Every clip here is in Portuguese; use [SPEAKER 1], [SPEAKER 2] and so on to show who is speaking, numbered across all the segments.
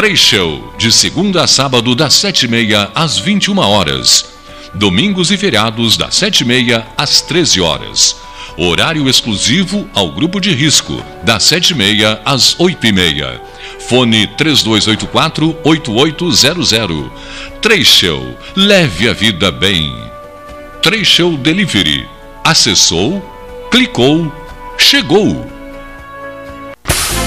[SPEAKER 1] Três Show, de segunda a sábado, das sete e meia às 21 horas. Domingos e feriados, das sete e meia às 13 horas. Horário exclusivo ao grupo de risco, das sete e meia às oito e meia. Fone 3284-8800. Três Show, leve a vida bem. Três Show Delivery. Acessou, clicou, chegou.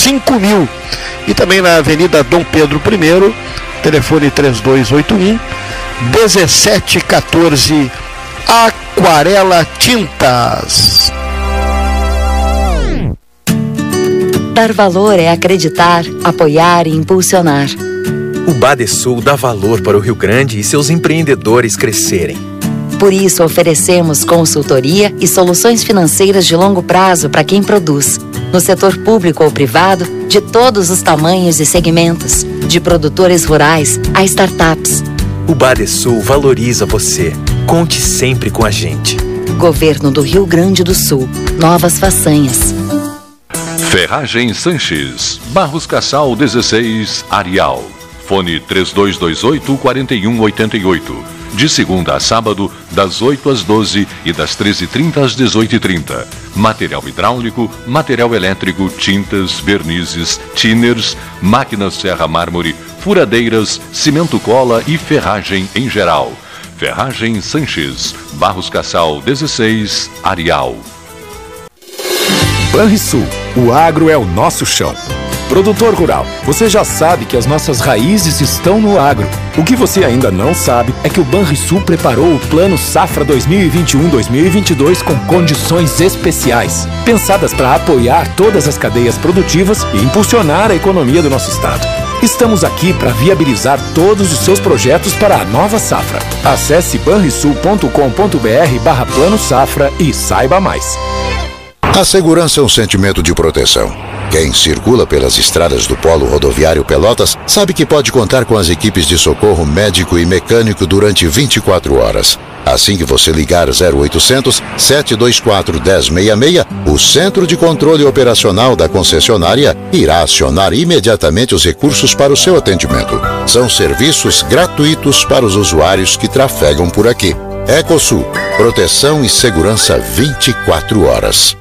[SPEAKER 2] 5000 e também na Avenida Dom Pedro I, telefone 3281 1714 Aquarela Tintas.
[SPEAKER 3] Dar valor é acreditar, apoiar e impulsionar.
[SPEAKER 4] O Badesul dá valor para o Rio Grande e seus empreendedores crescerem.
[SPEAKER 3] Por isso, oferecemos consultoria e soluções financeiras de longo prazo para quem produz no setor público ou privado, de todos os tamanhos e segmentos, de produtores rurais a startups.
[SPEAKER 4] O Badesul valoriza você. Conte sempre com a gente.
[SPEAKER 3] Governo do Rio Grande do Sul. Novas façanhas.
[SPEAKER 1] Ferragem Sanches, Barros Cassal 16, Arial. Fone 3228 4188 de segunda a sábado, das 8 às 12 e das 13h30 às 18h30. Material hidráulico, material elétrico, tintas, vernizes, tinners, máquinas serra mármore, furadeiras, cimento cola e ferragem em geral. Ferragem Sanches, Barros Cassal 16, Arial.
[SPEAKER 5] Banrisul, o agro é o nosso chão. Produtor rural, você já sabe que as nossas raízes estão no agro. O que você ainda não sabe é que o Banrisul preparou o Plano Safra 2021-2022 com condições especiais, pensadas para apoiar todas as cadeias produtivas e impulsionar a economia do nosso estado. Estamos aqui para viabilizar todos os seus projetos para a nova safra. Acesse banrisul.com.br barra Plano Safra e saiba mais.
[SPEAKER 6] A segurança é um sentimento de proteção. Quem circula pelas estradas do Polo Rodoviário Pelotas sabe que pode contar com as equipes de socorro médico e mecânico durante 24 horas. Assim que você ligar 0800 724 1066, o Centro de Controle Operacional da concessionária irá acionar imediatamente os recursos para o seu atendimento. São serviços gratuitos para os usuários que trafegam por aqui. Ecosul, proteção e segurança 24 horas.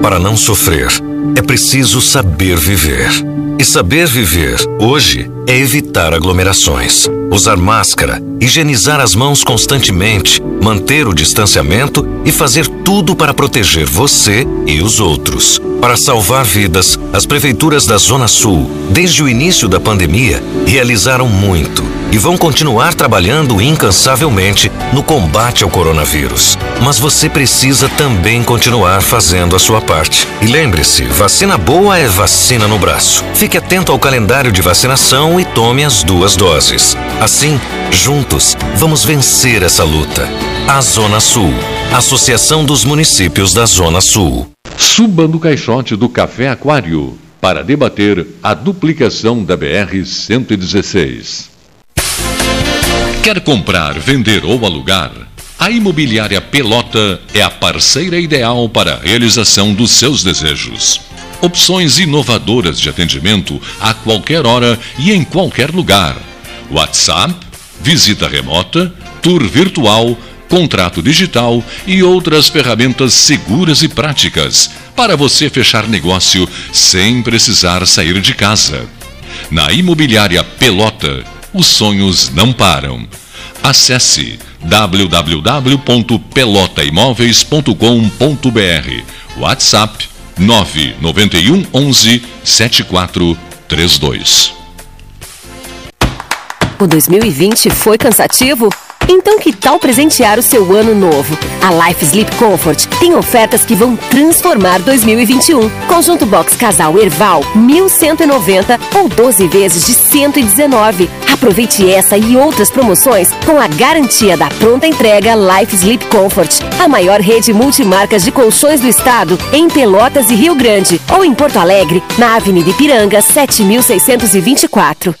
[SPEAKER 7] Para não sofrer, é preciso saber viver. E saber viver, hoje, é evitar aglomerações, usar máscara, higienizar as mãos constantemente, manter o distanciamento e fazer tudo para proteger você e os outros. Para salvar vidas, as prefeituras da Zona Sul, desde o início da pandemia, realizaram muito e vão continuar trabalhando incansavelmente no combate ao coronavírus. Mas você precisa também continuar fazendo a sua parte. E lembre-se, vacina boa é vacina no braço. Fique atento ao calendário de vacinação e tome as duas doses. Assim, juntos, vamos vencer essa luta. A Zona Sul. Associação dos Municípios da Zona Sul.
[SPEAKER 1] Suba no caixote do Café Aquário para debater a duplicação da BR-116. Quer comprar, vender ou alugar? A Imobiliária Pelota é a parceira ideal para a realização dos seus desejos. Opções inovadoras de atendimento a qualquer hora e em qualquer lugar. WhatsApp, visita remota, tour virtual, contrato digital e outras ferramentas seguras e práticas para você fechar negócio sem precisar sair de casa. Na Imobiliária Pelota, os sonhos não param. Acesse www.pelotaimoveis.com.br WhatsApp 991 11 7432
[SPEAKER 8] O 2020 foi cansativo? Então que tal presentear o seu ano novo? A Life Sleep Comfort tem ofertas que vão transformar 2021. Conjunto Box Casal Erval, 1190 ou 12 vezes de 119. Aproveite essa e outras promoções com a garantia da pronta entrega Life Sleep Comfort, a maior rede multimarcas de colchões do estado, em Pelotas e Rio Grande, ou em Porto Alegre, na Avenida Ipiranga, 7624.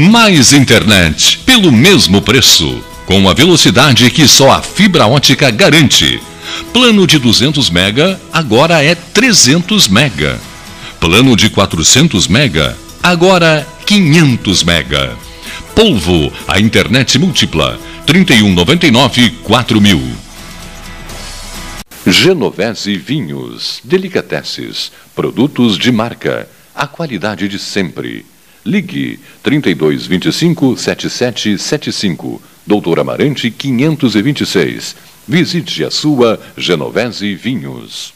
[SPEAKER 1] Mais internet pelo mesmo preço, com a velocidade que só a fibra ótica garante. Plano de 200 mega agora é 300 mega. Plano de 400 mega agora 500 mega. Polvo, a internet múltipla, 3199 4000. Genovese Vinhos, Delicateces, produtos de marca, a qualidade de sempre. Ligue 3225 7775, Doutor Amarante 526. Visite a sua Genovese Vinhos.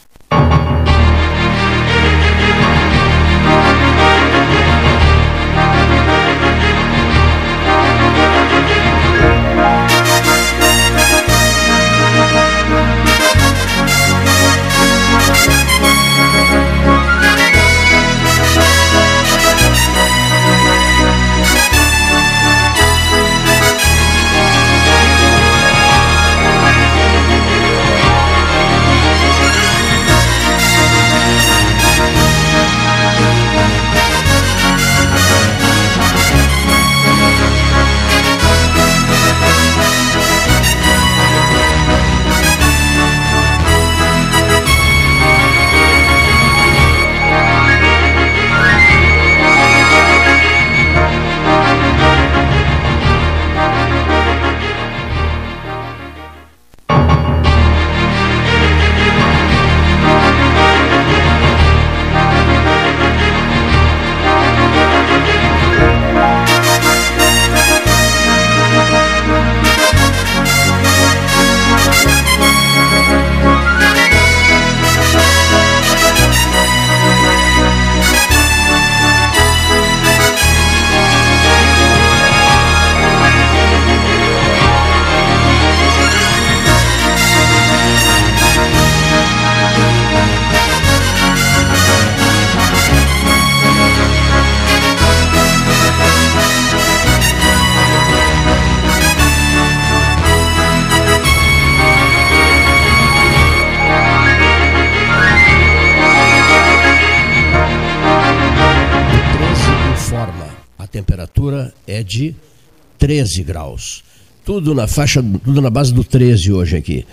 [SPEAKER 9] 13 graus. Tudo na faixa, tudo na base do 13 hoje aqui.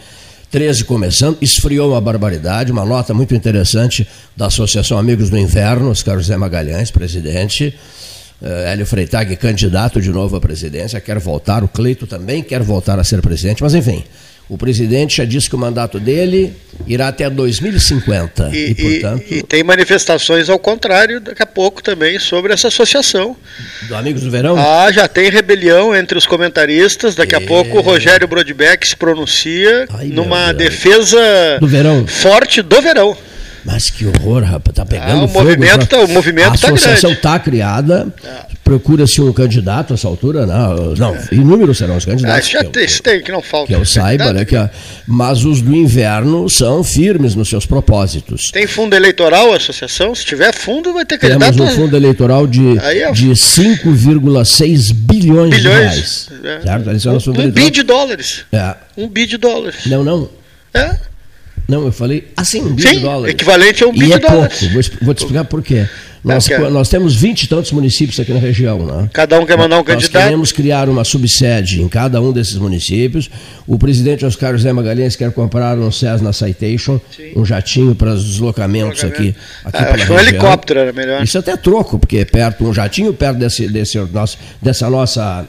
[SPEAKER 9] 13 começando, esfriou uma barbaridade, uma nota muito interessante da Associação Amigos do Inverno, Oscar José Magalhães, presidente. Uh, Hélio Freitag, candidato de novo à presidência, quer voltar. O Cleito também quer voltar a ser presidente, mas enfim, o presidente já disse que o mandato dele irá até 2050.
[SPEAKER 2] E, e, portanto. E, tem manifestações ao contrário daqui a pouco também sobre essa associação.
[SPEAKER 9] Do Amigos do Verão?
[SPEAKER 2] Ah, já tem rebelião entre os comentaristas. Daqui a pouco o Rogério Brodbeck se pronuncia Ai, numa defesa
[SPEAKER 9] do verão.
[SPEAKER 2] forte do verão.
[SPEAKER 9] Mas que horror, rapaz, tá pegando
[SPEAKER 2] ah, o
[SPEAKER 9] fogo.
[SPEAKER 2] Movimento tá, o movimento
[SPEAKER 9] está grande. A associação
[SPEAKER 2] está
[SPEAKER 9] criada, é. procura-se um candidato a essa altura, não, não é. inúmeros serão os candidatos. Ah,
[SPEAKER 2] já tem, isso tem, que não falta.
[SPEAKER 9] Que eu saiba, né, que a, mas os do inverno são firmes nos seus propósitos.
[SPEAKER 2] Tem fundo eleitoral a associação? Se tiver fundo, vai ter candidato.
[SPEAKER 9] Temos um fundo eleitoral de, é... de 5,6 bilhões, bilhões, de reais.
[SPEAKER 2] É. Certo? Esse é um, um bi de dólares.
[SPEAKER 9] É.
[SPEAKER 2] Um bi de dólares.
[SPEAKER 9] Não, não.
[SPEAKER 2] É.
[SPEAKER 9] Não, eu falei assim, um bi
[SPEAKER 2] Sim,
[SPEAKER 9] de dólares.
[SPEAKER 2] equivalente a um bi
[SPEAKER 9] e
[SPEAKER 2] de
[SPEAKER 9] é
[SPEAKER 2] dólares.
[SPEAKER 9] Pouco. Vou, vou te explicar por quê. Nós, é. nós temos vinte e tantos municípios aqui na região. Né?
[SPEAKER 10] Cada um quer mandar um candidato.
[SPEAKER 9] Nós queremos criar uma subsede em cada um desses municípios. O presidente Oscar José Magalhães quer comprar um Cessna Citation, Sim. um jatinho para os deslocamentos aqui. aqui
[SPEAKER 10] ah, que um helicóptero era melhor.
[SPEAKER 9] Isso até troco, porque é perto, um jatinho perto desse, desse nosso, dessa nossa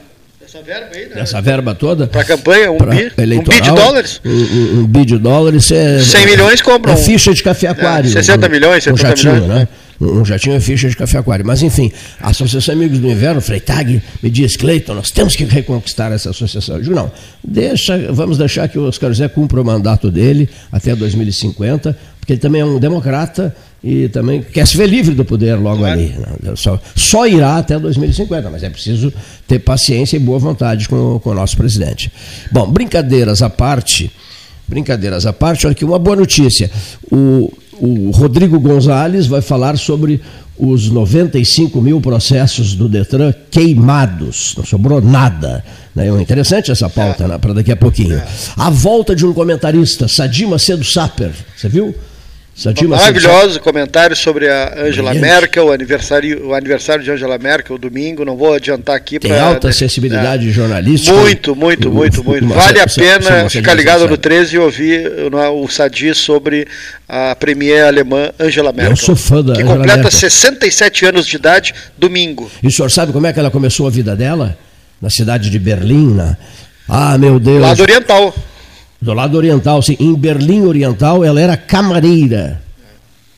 [SPEAKER 10] essa verba aí, né?
[SPEAKER 9] Essa verba toda.
[SPEAKER 10] Para a campanha, um bi,
[SPEAKER 9] um
[SPEAKER 10] bi de dólares.
[SPEAKER 9] Um, um, bi de dólares. É,
[SPEAKER 10] 100 milhões compram.
[SPEAKER 9] É ficha de café aquário. É,
[SPEAKER 10] 60 milhões, 70
[SPEAKER 9] um jatinho,
[SPEAKER 10] milhões.
[SPEAKER 9] Né? Um jatinho é ficha de café aquário. Mas, enfim, a Associação Amigos do Inverno, Freitag, me diz, Cleiton, nós temos que reconquistar essa associação. Eu digo, não, deixa, vamos deixar que o Oscar José cumpra o mandato dele até 2050, porque ele também é um democrata e também quer se ver livre do poder logo claro. ali. Né? Só, só, irá até 2050, mas é preciso ter paciência e boa vontade com, com o nosso presidente. Bom, brincadeiras à parte, brincadeiras à parte, olha aqui uma boa notícia. O, o Rodrigo Gonzalez vai falar sobre os 95 mil processos do Detran queimados, não sobrou nada. É interessante essa pauta né, para daqui a pouquinho. É. A volta de um comentarista, Sadima Cedo Saper, você viu?
[SPEAKER 10] Maravilhoso comentário sobre a Angela Merkel, o aniversário, o aniversário de Angela Merkel, domingo. Não vou adiantar aqui.
[SPEAKER 9] Tem pra, alta acessibilidade é, jornalística.
[SPEAKER 10] Muito, muito, muito, muito. Vale a pena ficar ligado no 13 e ouvir o Sadi sobre a premier alemã Angela Merkel. Eu
[SPEAKER 9] sou fã da
[SPEAKER 10] Que
[SPEAKER 9] Angela
[SPEAKER 10] completa
[SPEAKER 9] Merkel.
[SPEAKER 10] 67 anos de idade, domingo.
[SPEAKER 9] E o senhor sabe como é que ela começou a vida dela? Na cidade de Berlim, na... Ah, meu Deus.
[SPEAKER 10] Lado oriental
[SPEAKER 9] do lado oriental, sim, em Berlim Oriental, ela era camareira.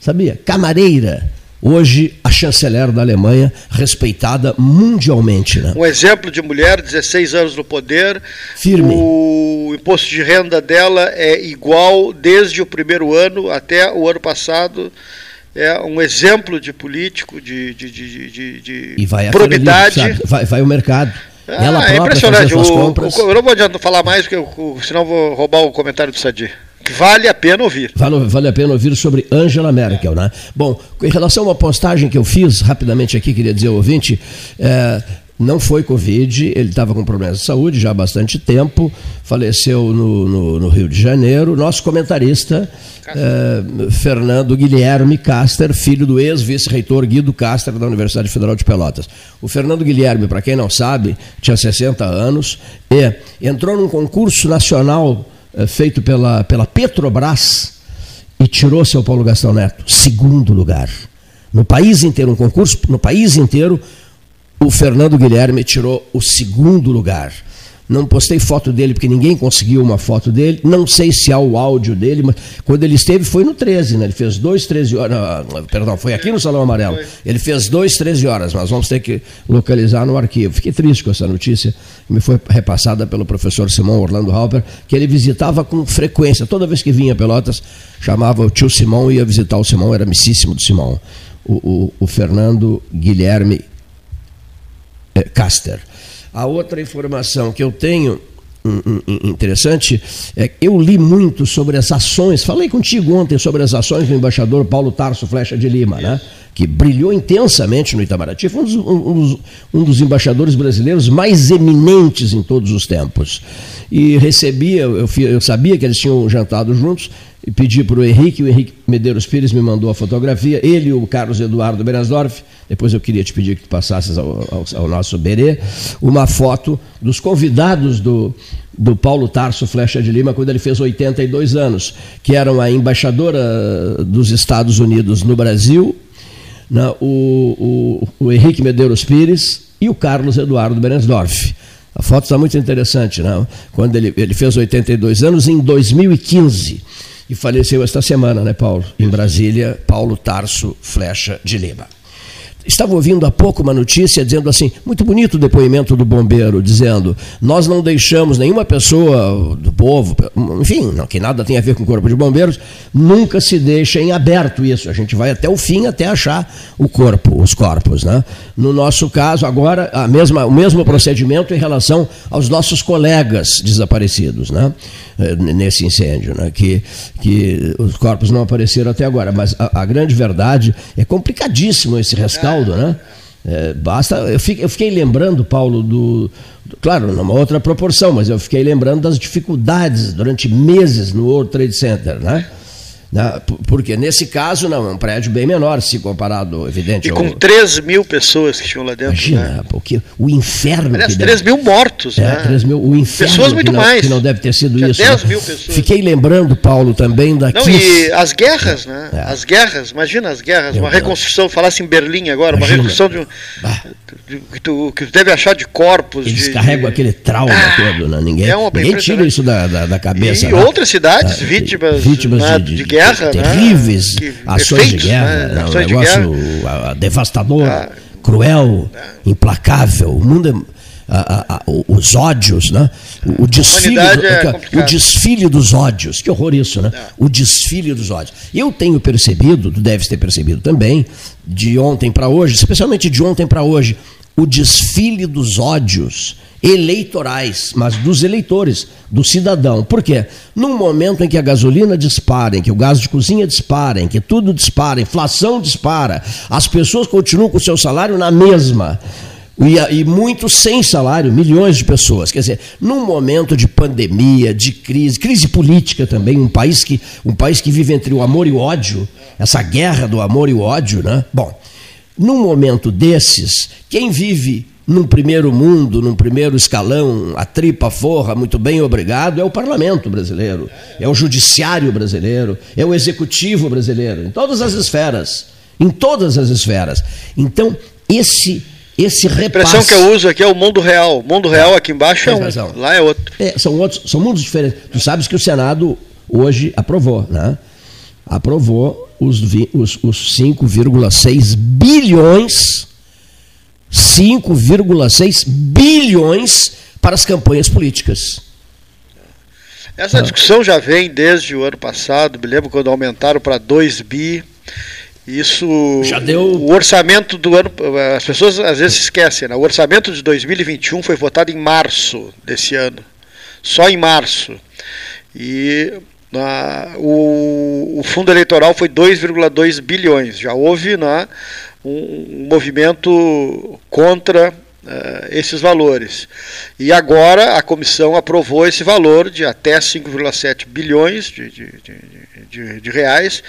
[SPEAKER 9] Sabia? Camareira. Hoje, a chanceler da Alemanha, respeitada mundialmente. Né?
[SPEAKER 10] Um exemplo de mulher, 16 anos no poder.
[SPEAKER 9] Firme.
[SPEAKER 10] O imposto de renda dela é igual desde o primeiro ano até o ano passado. É um exemplo de político, de, de, de, de, de
[SPEAKER 9] e vai
[SPEAKER 10] probidade.
[SPEAKER 9] Vai, vai o mercado.
[SPEAKER 10] Ah, ela é impressionante. O, o, eu não vou adiantar falar mais, porque eu, senão vou roubar o comentário do Sadi. Que vale a pena ouvir.
[SPEAKER 9] Vale, vale a pena ouvir sobre Angela Merkel, né? Bom, em relação a uma postagem que eu fiz rapidamente aqui, queria dizer ao ouvinte, é, não foi Covid, ele estava com problemas de saúde já há bastante tempo, faleceu no, no, no Rio de Janeiro. Nosso comentarista, eh, Fernando Guilherme Caster, filho do ex-vice-reitor Guido Caster, da Universidade Federal de Pelotas. O Fernando Guilherme, para quem não sabe, tinha 60 anos e entrou num concurso nacional eh, feito pela, pela Petrobras e tirou seu Paulo Gastão Neto, segundo lugar. No país inteiro, um concurso no país inteiro o Fernando Guilherme tirou o segundo lugar. Não postei foto dele porque ninguém conseguiu uma foto dele. Não sei se há o áudio dele, mas quando ele esteve foi no 13, né? Ele fez dois, 13 horas. Não, perdão, foi aqui no Salão Amarelo. Ele fez dois, 13 horas. Nós vamos ter que localizar no arquivo. Fiquei triste com essa notícia que me foi repassada pelo professor Simão Orlando Halper, que ele visitava com frequência. Toda vez que vinha a Pelotas, chamava o tio Simão e ia visitar o Simão, era amicíssimo do Simão. O, o, o Fernando Guilherme é, Caster. A outra informação que eu tenho interessante é que eu li muito sobre as ações, falei contigo ontem sobre as ações do embaixador Paulo Tarso Flecha de Lima, né? que brilhou intensamente no Itamaraty, foi um dos, um, um dos, embaixadores brasileiros mais eminentes em todos os tempos. E recebia, eu, eu sabia que eles tinham jantado juntos, e pedi para o Henrique, o Henrique Medeiros Pires me mandou a fotografia, ele e o Carlos Eduardo Beresdorf, depois eu queria te pedir que passasses ao, ao, ao nosso Berê, uma foto dos convidados do, do Paulo Tarso Flecha de Lima quando ele fez 82 anos, que eram a embaixadora dos Estados Unidos no Brasil, né, o, o, o Henrique Medeiros Pires e o Carlos Eduardo Beresdorf. A foto está muito interessante, né? quando ele, ele fez 82 anos em 2015 e faleceu esta semana, né, Paulo? Em Brasília, Paulo Tarso Flecha de Lima. Estava ouvindo há pouco uma notícia dizendo assim, muito bonito o depoimento do bombeiro, dizendo: nós não deixamos nenhuma pessoa do povo, enfim, não, que nada tem a ver com o corpo de bombeiros, nunca se deixa em aberto isso. A gente vai até o fim, até achar o corpo, os corpos. Né? No nosso caso, agora, a mesma, o mesmo procedimento em relação aos nossos colegas desaparecidos né? Eh, nesse incêndio, né? que, que os corpos não apareceram até agora. Mas a, a grande verdade é complicadíssimo esse rescaldo né? É, basta, eu fiquei, eu fiquei, lembrando, Paulo, do, do, Claro, numa outra proporção, mas eu fiquei lembrando das dificuldades durante meses no World Trade Center, né? Né? Porque nesse caso, não, é um prédio bem menor, se comparado, evidente.
[SPEAKER 10] E com ao... 3 mil pessoas que tinham lá dentro.
[SPEAKER 9] Imagina, né? porque o inferno.
[SPEAKER 10] Aliás, 3 deve... mil mortos, é,
[SPEAKER 9] né? 3 mil, o inferno.
[SPEAKER 10] Pessoas muito
[SPEAKER 9] que não,
[SPEAKER 10] mais.
[SPEAKER 9] Que não deve ter sido
[SPEAKER 10] Tinha
[SPEAKER 9] isso.
[SPEAKER 10] 10
[SPEAKER 9] né?
[SPEAKER 10] mil pessoas.
[SPEAKER 9] Fiquei lembrando, Paulo, também daqui.
[SPEAKER 10] Não, e as guerras, né? É. As guerras, imagina as guerras, Meu uma reconstrução, falasse em Berlim agora, imagina. uma reconstrução de um. Que, tu, que tu deve achar de corpos.
[SPEAKER 9] Eles
[SPEAKER 10] de,
[SPEAKER 9] carregam
[SPEAKER 10] de...
[SPEAKER 9] aquele trauma ah, todo, né? Ninguém,
[SPEAKER 10] é
[SPEAKER 9] ninguém tira isso da, da, da cabeça.
[SPEAKER 10] E
[SPEAKER 9] né?
[SPEAKER 10] outras cidades, ah, vítimas, vítimas né? de, de, guerra.
[SPEAKER 9] Terríveis
[SPEAKER 10] né?
[SPEAKER 9] ações efeitos, de guerra. Né? Um negócio guerra. devastador, ah, cruel, implacável. O mundo é a, a, os ódios, né? O, desfile, é o desfile dos ódios, que horror isso, né? O desfile dos ódios. Eu tenho percebido, tu deves ter percebido também, de ontem para hoje, especialmente de ontem para hoje, o desfile dos ódios eleitorais, mas dos eleitores, do cidadão. Por quê? Num momento em que a gasolina dispara, em que o gás de cozinha dispara, em que tudo dispara, a inflação dispara, as pessoas continuam com o seu salário na mesma. E, e muitos sem salário, milhões de pessoas. Quer dizer, num momento de pandemia, de crise, crise política também, um país que, um país que vive entre o amor e o ódio, essa guerra do amor e o ódio, né? Bom, num momento desses, quem vive num primeiro mundo, num primeiro escalão, a tripa forra, muito bem, obrigado, é o parlamento brasileiro, é o judiciário brasileiro, é o executivo brasileiro, em todas as esferas, em todas as esferas. Então, esse esse repasse.
[SPEAKER 10] A expressão que eu uso aqui é o mundo real. O mundo real aqui embaixo é um, lá é outro.
[SPEAKER 9] É, são outros, são mundos diferentes. Tu sabes que o Senado hoje aprovou, né? Aprovou os, os, os 5,6 bilhões 5,6 bilhões para as campanhas políticas.
[SPEAKER 10] Essa ah. discussão já vem desde o ano passado, me lembro quando aumentaram para 2 bi. Isso.
[SPEAKER 9] Já deu.
[SPEAKER 10] O orçamento do ano. As pessoas às vezes esquecem, né? O orçamento de 2021 foi votado em março desse ano. Só em março. E na, o, o fundo eleitoral foi 2,2 bilhões. Já houve né, um, um movimento contra Uh, esses valores. E agora a comissão aprovou esse valor de até 5,7 bilhões de, de, de, de, reais,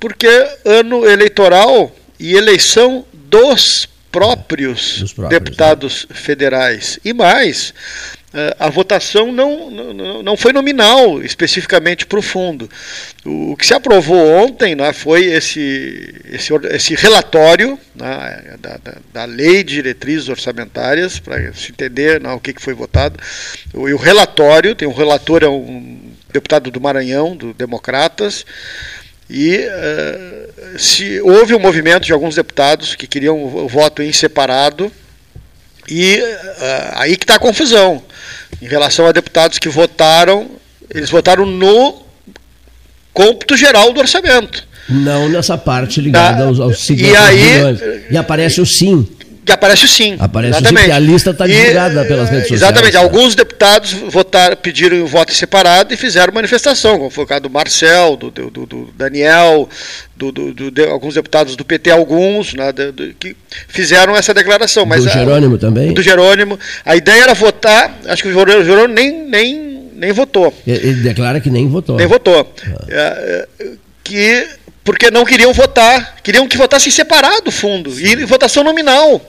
[SPEAKER 10] porque ano eleitoral e eleição dos próprios, dos próprios deputados né? federais. E mais, a votação não, não, não foi nominal especificamente para o fundo. O que se aprovou ontem né, foi esse, esse, esse relatório né, da, da, da, lei de diretrizes orçamentárias, para se entender né, o que, que foi votado. O, e o relatório, tem um relator, é um deputado do Maranhão, do Democratas, e uh, se houve um movimento de alguns deputados que queriam o voto em separado, e uh, aí que está a confusão. Em relação a deputados que votaram, eles votaram no cômputo geral do orçamento.
[SPEAKER 9] Não nessa parte ligada aos, aos
[SPEAKER 10] 50 e aí.
[SPEAKER 9] E aparece o sim.
[SPEAKER 10] Que aparece o sim.
[SPEAKER 9] Aparece exatamente. o sim, a lista está divulgada pelas redes sociais.
[SPEAKER 10] Exatamente. Alguns deputados votaram, pediram voto separado e fizeram manifestação, como foi o caso do Marcel, do, do, do Daniel, do, de, alguns deputados do PT, alguns, né, que fizeram essa declaração. Mas
[SPEAKER 9] do Jerônimo a, também?
[SPEAKER 10] Do Jerônimo. A ideia era votar, acho que o Jerônimo nem, nem, nem votou.
[SPEAKER 9] Ele declara que nem votou.
[SPEAKER 10] Nem votou. Ah. É, é, que porque não queriam votar, queriam que votasse separado o fundo, Sim. e votação nominal.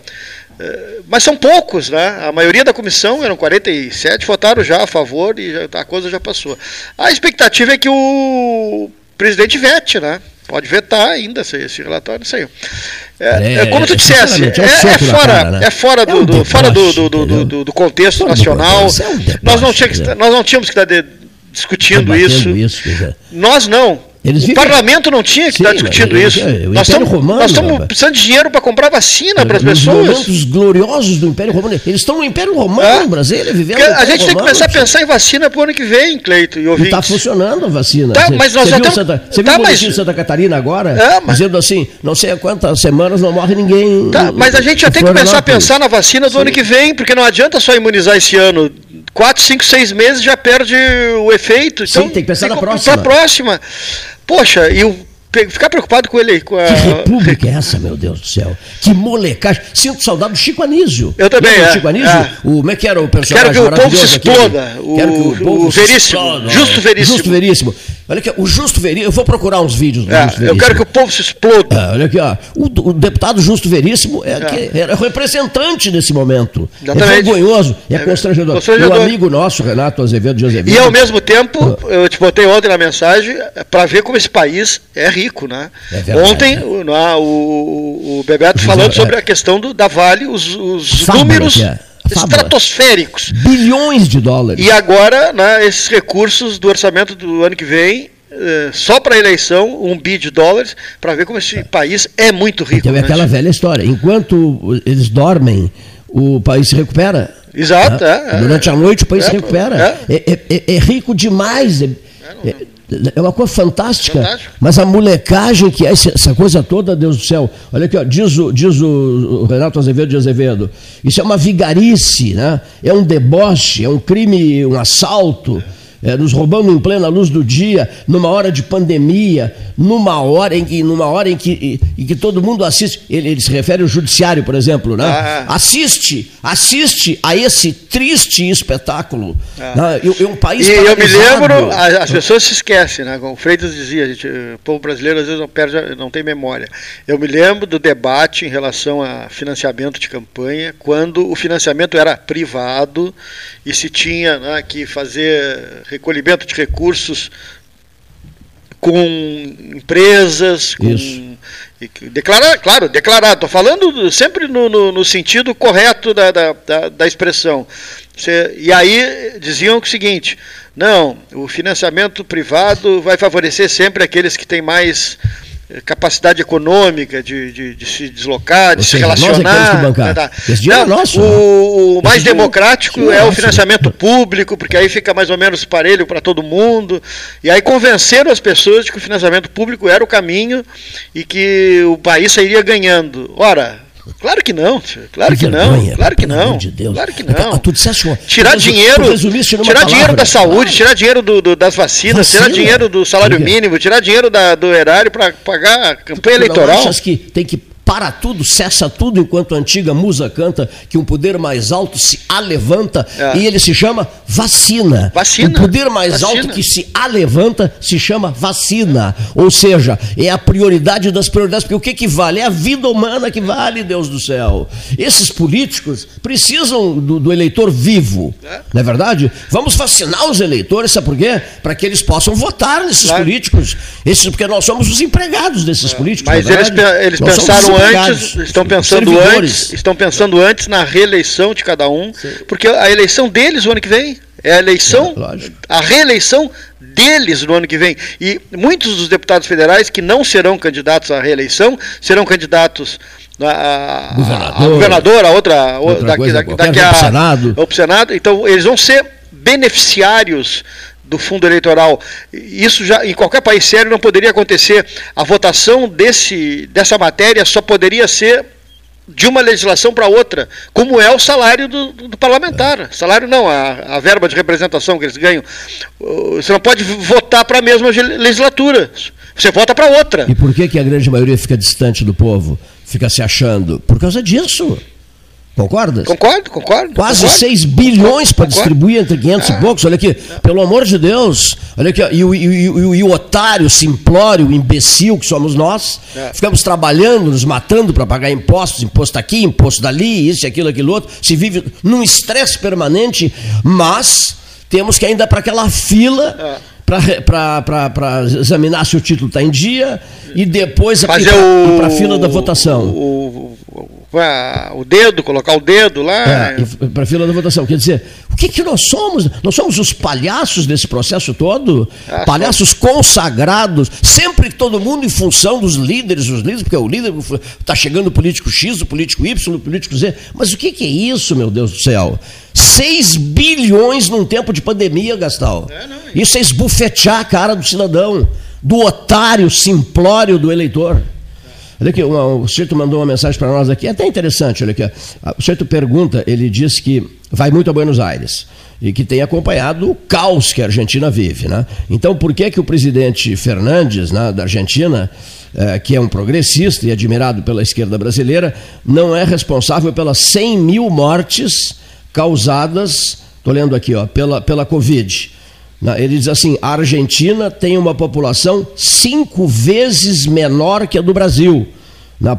[SPEAKER 10] É, mas são poucos, né? A maioria da comissão, eram 47, votaram já a favor e já, a coisa já passou. A expectativa é que o presidente vete, né? Pode vetar ainda esse, esse relatório, isso aí. É, é, como tu dissesse, é, é, fora, cara, né? é fora do, do fora do, do, do, contexto nacional. nós, não tínhamos, nós não tínhamos que estar de, discutindo isso. isso nós não. Eles o vivem... parlamento não tinha que Sim, estar discutindo isso. nós estamos, Romano, nós estamos precisando de dinheiro para comprar vacina para as pessoas.
[SPEAKER 9] Os gloriosos do Império Romano. Eles estão no Império Romano é. no Brasil, vivendo
[SPEAKER 10] A gente tem que começar a pensar em vacina para o ano que vem, Cleito e ouvintes.
[SPEAKER 9] Está funcionando a vacina.
[SPEAKER 10] Tá, mas nós
[SPEAKER 9] você
[SPEAKER 10] já
[SPEAKER 9] viu, Santa, você tá, viu mas... Santa Catarina agora? É, mas... Dizendo assim, não sei há quantas semanas não morre ninguém.
[SPEAKER 10] Tá, mas a gente já tem que começar a pensar na vacina do Sim. ano que vem, porque não adianta só imunizar esse ano. Quatro, cinco, seis meses já perde o efeito. Então,
[SPEAKER 9] Sim, tem que pensar na próxima.
[SPEAKER 10] Próxima. Poxa, e o ficar preocupado com ele. Com a...
[SPEAKER 9] Que república é essa, meu Deus do céu? Que molecagem. Sinto saudade do Chico Anísio.
[SPEAKER 10] Eu também. É,
[SPEAKER 9] Chico Anísio? É. O, como é que era o personagem
[SPEAKER 10] Quero que o povo se exploda. O, Quero que o, povo o Veríssimo. Exploda. Justo Veríssimo.
[SPEAKER 9] Justo Veríssimo. Olha aqui, o Justo Veríssimo, eu vou procurar uns vídeos do
[SPEAKER 10] É,
[SPEAKER 9] Justo
[SPEAKER 10] eu
[SPEAKER 9] Veríssimo.
[SPEAKER 10] quero que o povo se exploda.
[SPEAKER 9] É, olha aqui, ó. O, o deputado Justo Veríssimo é, que era representante nesse momento.
[SPEAKER 10] Exatamente.
[SPEAKER 9] É vergonhoso, é,
[SPEAKER 10] É,
[SPEAKER 9] constrangedor.
[SPEAKER 10] constrangedor.
[SPEAKER 9] O amigo nosso, Renato Azevedo de Azevedo.
[SPEAKER 10] E ao mesmo tempo, eu te botei ontem na mensagem para ver como esse país é rico, né?
[SPEAKER 9] É
[SPEAKER 10] ontem
[SPEAKER 9] né?
[SPEAKER 10] o, o, o Bebeto falando
[SPEAKER 9] é.
[SPEAKER 10] sobre a questão do, da Vale, os, os números
[SPEAKER 9] é. Fábula.
[SPEAKER 10] estratosféricos.
[SPEAKER 9] Bilhões de dólares.
[SPEAKER 10] E agora, né, esses recursos do orçamento do ano que vem, eh, só para a eleição, um bi de dólares, para ver como esse país é muito rico.
[SPEAKER 9] Então é
[SPEAKER 10] né,
[SPEAKER 9] aquela velha história. Enquanto eles dormem, o país se recupera.
[SPEAKER 10] Exato,
[SPEAKER 9] né?
[SPEAKER 10] é, é.
[SPEAKER 9] Durante a noite o país
[SPEAKER 10] É,
[SPEAKER 9] se recupera. É, é- é- é rico demais. É, é- é uma coisa fantástica.
[SPEAKER 10] Fantástico.
[SPEAKER 9] Mas a molecagem que é essa, coisa toda, Deus do céu. Olha aqui, ó, diz, o, diz o Renato Azevedo de Azevedo. Isso é uma vigarice, né? é um deboche, é um crime, um assalto. é, nos roubando em plena luz do dia, numa hora de pandemia, numa hora em que, numa hora em que, em que todo mundo assiste. Ele, ele se refere ao judiciário, por exemplo, né?
[SPEAKER 10] Ah.
[SPEAKER 9] Assiste, assiste a esse triste espetáculo.
[SPEAKER 10] Ah.
[SPEAKER 9] né? E- e um país
[SPEAKER 10] E eu me lembro, as pessoas se esquecem, né? Como o Freitas dizia, gente, o povo brasileiro às vezes não, perde, não tem memória. Eu me lembro do debate em relação a financiamento de campanha, quando o financiamento era privado e se tinha né, que fazer recolhimento de recursos com empresas, com
[SPEAKER 9] Isso.
[SPEAKER 10] declarar, claro, declarar. Estou falando do- sempre no, no- no sentido correto da, da, da- expressão. Você- e aí diziam o seguinte: não, o financiamento privado vai favorecer sempre aqueles que têm mais capacidade econômica de, de- de se deslocar, de
[SPEAKER 9] Ou
[SPEAKER 10] se
[SPEAKER 9] seja, nós é
[SPEAKER 10] relacionar.
[SPEAKER 9] bancar.
[SPEAKER 10] tá?
[SPEAKER 9] Esse dinheiro
[SPEAKER 10] Não,
[SPEAKER 9] é nosso,
[SPEAKER 10] o,
[SPEAKER 9] né?
[SPEAKER 10] o mais democrático é
[SPEAKER 9] é
[SPEAKER 10] o financiamento público, porque aí fica mais ou menos parelho para todo mundo. E aí convenceram as pessoas de que o financiamento público era o caminho e que o país sairia ganhando. Ora, claro que não, tio, claro que, não,
[SPEAKER 9] vergonha,
[SPEAKER 10] claro que não,
[SPEAKER 9] de Deus.
[SPEAKER 10] claro que não.
[SPEAKER 9] Tu disseste
[SPEAKER 10] Tirar
[SPEAKER 9] tu
[SPEAKER 10] dinheiro,
[SPEAKER 9] tu
[SPEAKER 10] tirar dinheiro da saúde, tirar dinheiro do- do- das vacinas, tirar
[SPEAKER 9] Vacina?
[SPEAKER 10] dinheiro do salário mínimo, tirar dinheiro da- do erário para pagar a campanha
[SPEAKER 9] Tu não
[SPEAKER 10] eleitoral.
[SPEAKER 9] achas que tem que parar tudo, cessa tudo, enquanto a antiga musa canta que um poder mais alto se alevanta
[SPEAKER 10] É.
[SPEAKER 9] e ele se chama vacina.
[SPEAKER 10] Vacina.
[SPEAKER 9] O poder mais
[SPEAKER 10] Vacina.
[SPEAKER 9] alto que se alevanta se chama vacina. Ou seja, é a prioridade das prioridades, porque o que, que vale? É a vida humana que vale, Deus do céu. Esses políticos precisam do, do eleitor vivo, não é verdade? Vamos vacinar os eleitores, sabe por quê? Para que eles possam votar nesses
[SPEAKER 10] Claro.
[SPEAKER 9] políticos. Esses, porque nós somos os empregados desses políticos.
[SPEAKER 10] Mas
[SPEAKER 9] não é
[SPEAKER 10] eles, eles pensaram
[SPEAKER 9] os
[SPEAKER 10] antes, estão pensando antes, estão pensando antes na reeleição de cada um, porque a eleição deles o ano que vem é a eleição,
[SPEAKER 9] É,
[SPEAKER 10] a reeleição deles no ano que vem. E muitos dos deputados federais que não serão candidatos à reeleição serão candidatos a, a- a
[SPEAKER 9] Governador.
[SPEAKER 10] governador, a outra,
[SPEAKER 9] Outra
[SPEAKER 10] daqui,
[SPEAKER 9] coisa
[SPEAKER 10] daqui, daqui a, ao Senado. Então eles vão ser beneficiários do fundo eleitoral. Isso já em qualquer país sério não poderia acontecer. A votação desse, dessa matéria só poderia ser de uma legislação para outra, como é o salário do, do parlamentar. Salário não, a, a verba de representação que eles ganham. Uh, Você não pode votar para a mesma legislatura. Você vota para outra.
[SPEAKER 9] E por que, que a grande maioria fica distante do povo? Fica se achando? Por causa disso. Concordas?
[SPEAKER 10] Concordo, concordo.
[SPEAKER 9] Quase
[SPEAKER 10] concordo.
[SPEAKER 9] 6 bilhões para distribuir entre 500 e poucos. Olha aqui, pelo amor de Deus. Olha aqui, e, o- e e o- e o otário, o simplório, o imbecil que somos nós,
[SPEAKER 10] É.
[SPEAKER 9] ficamos trabalhando, nos matando para pagar impostos, imposto aqui, imposto dali, isso, aquilo, aquilo outro. Se vive num estresse permanente, mas temos que ainda para aquela fila.
[SPEAKER 10] É.
[SPEAKER 9] Para examinar se o título está em dia e depois para a fila da votação.
[SPEAKER 10] O, o, o, dedo, colocar o dedo lá.
[SPEAKER 9] É, para a fila da votação. Quer dizer, o que, que nós somos? Nós somos os palhaços desse processo todo?
[SPEAKER 10] Ah,
[SPEAKER 9] palhaços consagrados, sempre todo mundo em função dos líderes, os líderes, porque o líder está chegando o político X, o político Y, o político Z. Mas o que, que é isso, meu Deus do céu? 6 bilhões num tempo de pandemia, Gastal. Isso é esbufetear a cara do cidadão, do otário simplório do eleitor. Olha aqui, o sujeito mandou uma mensagem para nós aqui, é até interessante, olha aqui. ó. O sujeito pergunta, ele diz que vai muito a Buenos Aires e que tem acompanhado o caos que a Argentina vive. Né? Então, por que, que o presidente Fernandes, né, da Argentina, eh, que é um progressista e admirado pela esquerda brasileira, não é responsável pelas 100 mil mortes causadas, estou lendo aqui, ó, pela, pela Covid? Ele diz assim: a Argentina tem uma população cinco vezes menor que a do Brasil.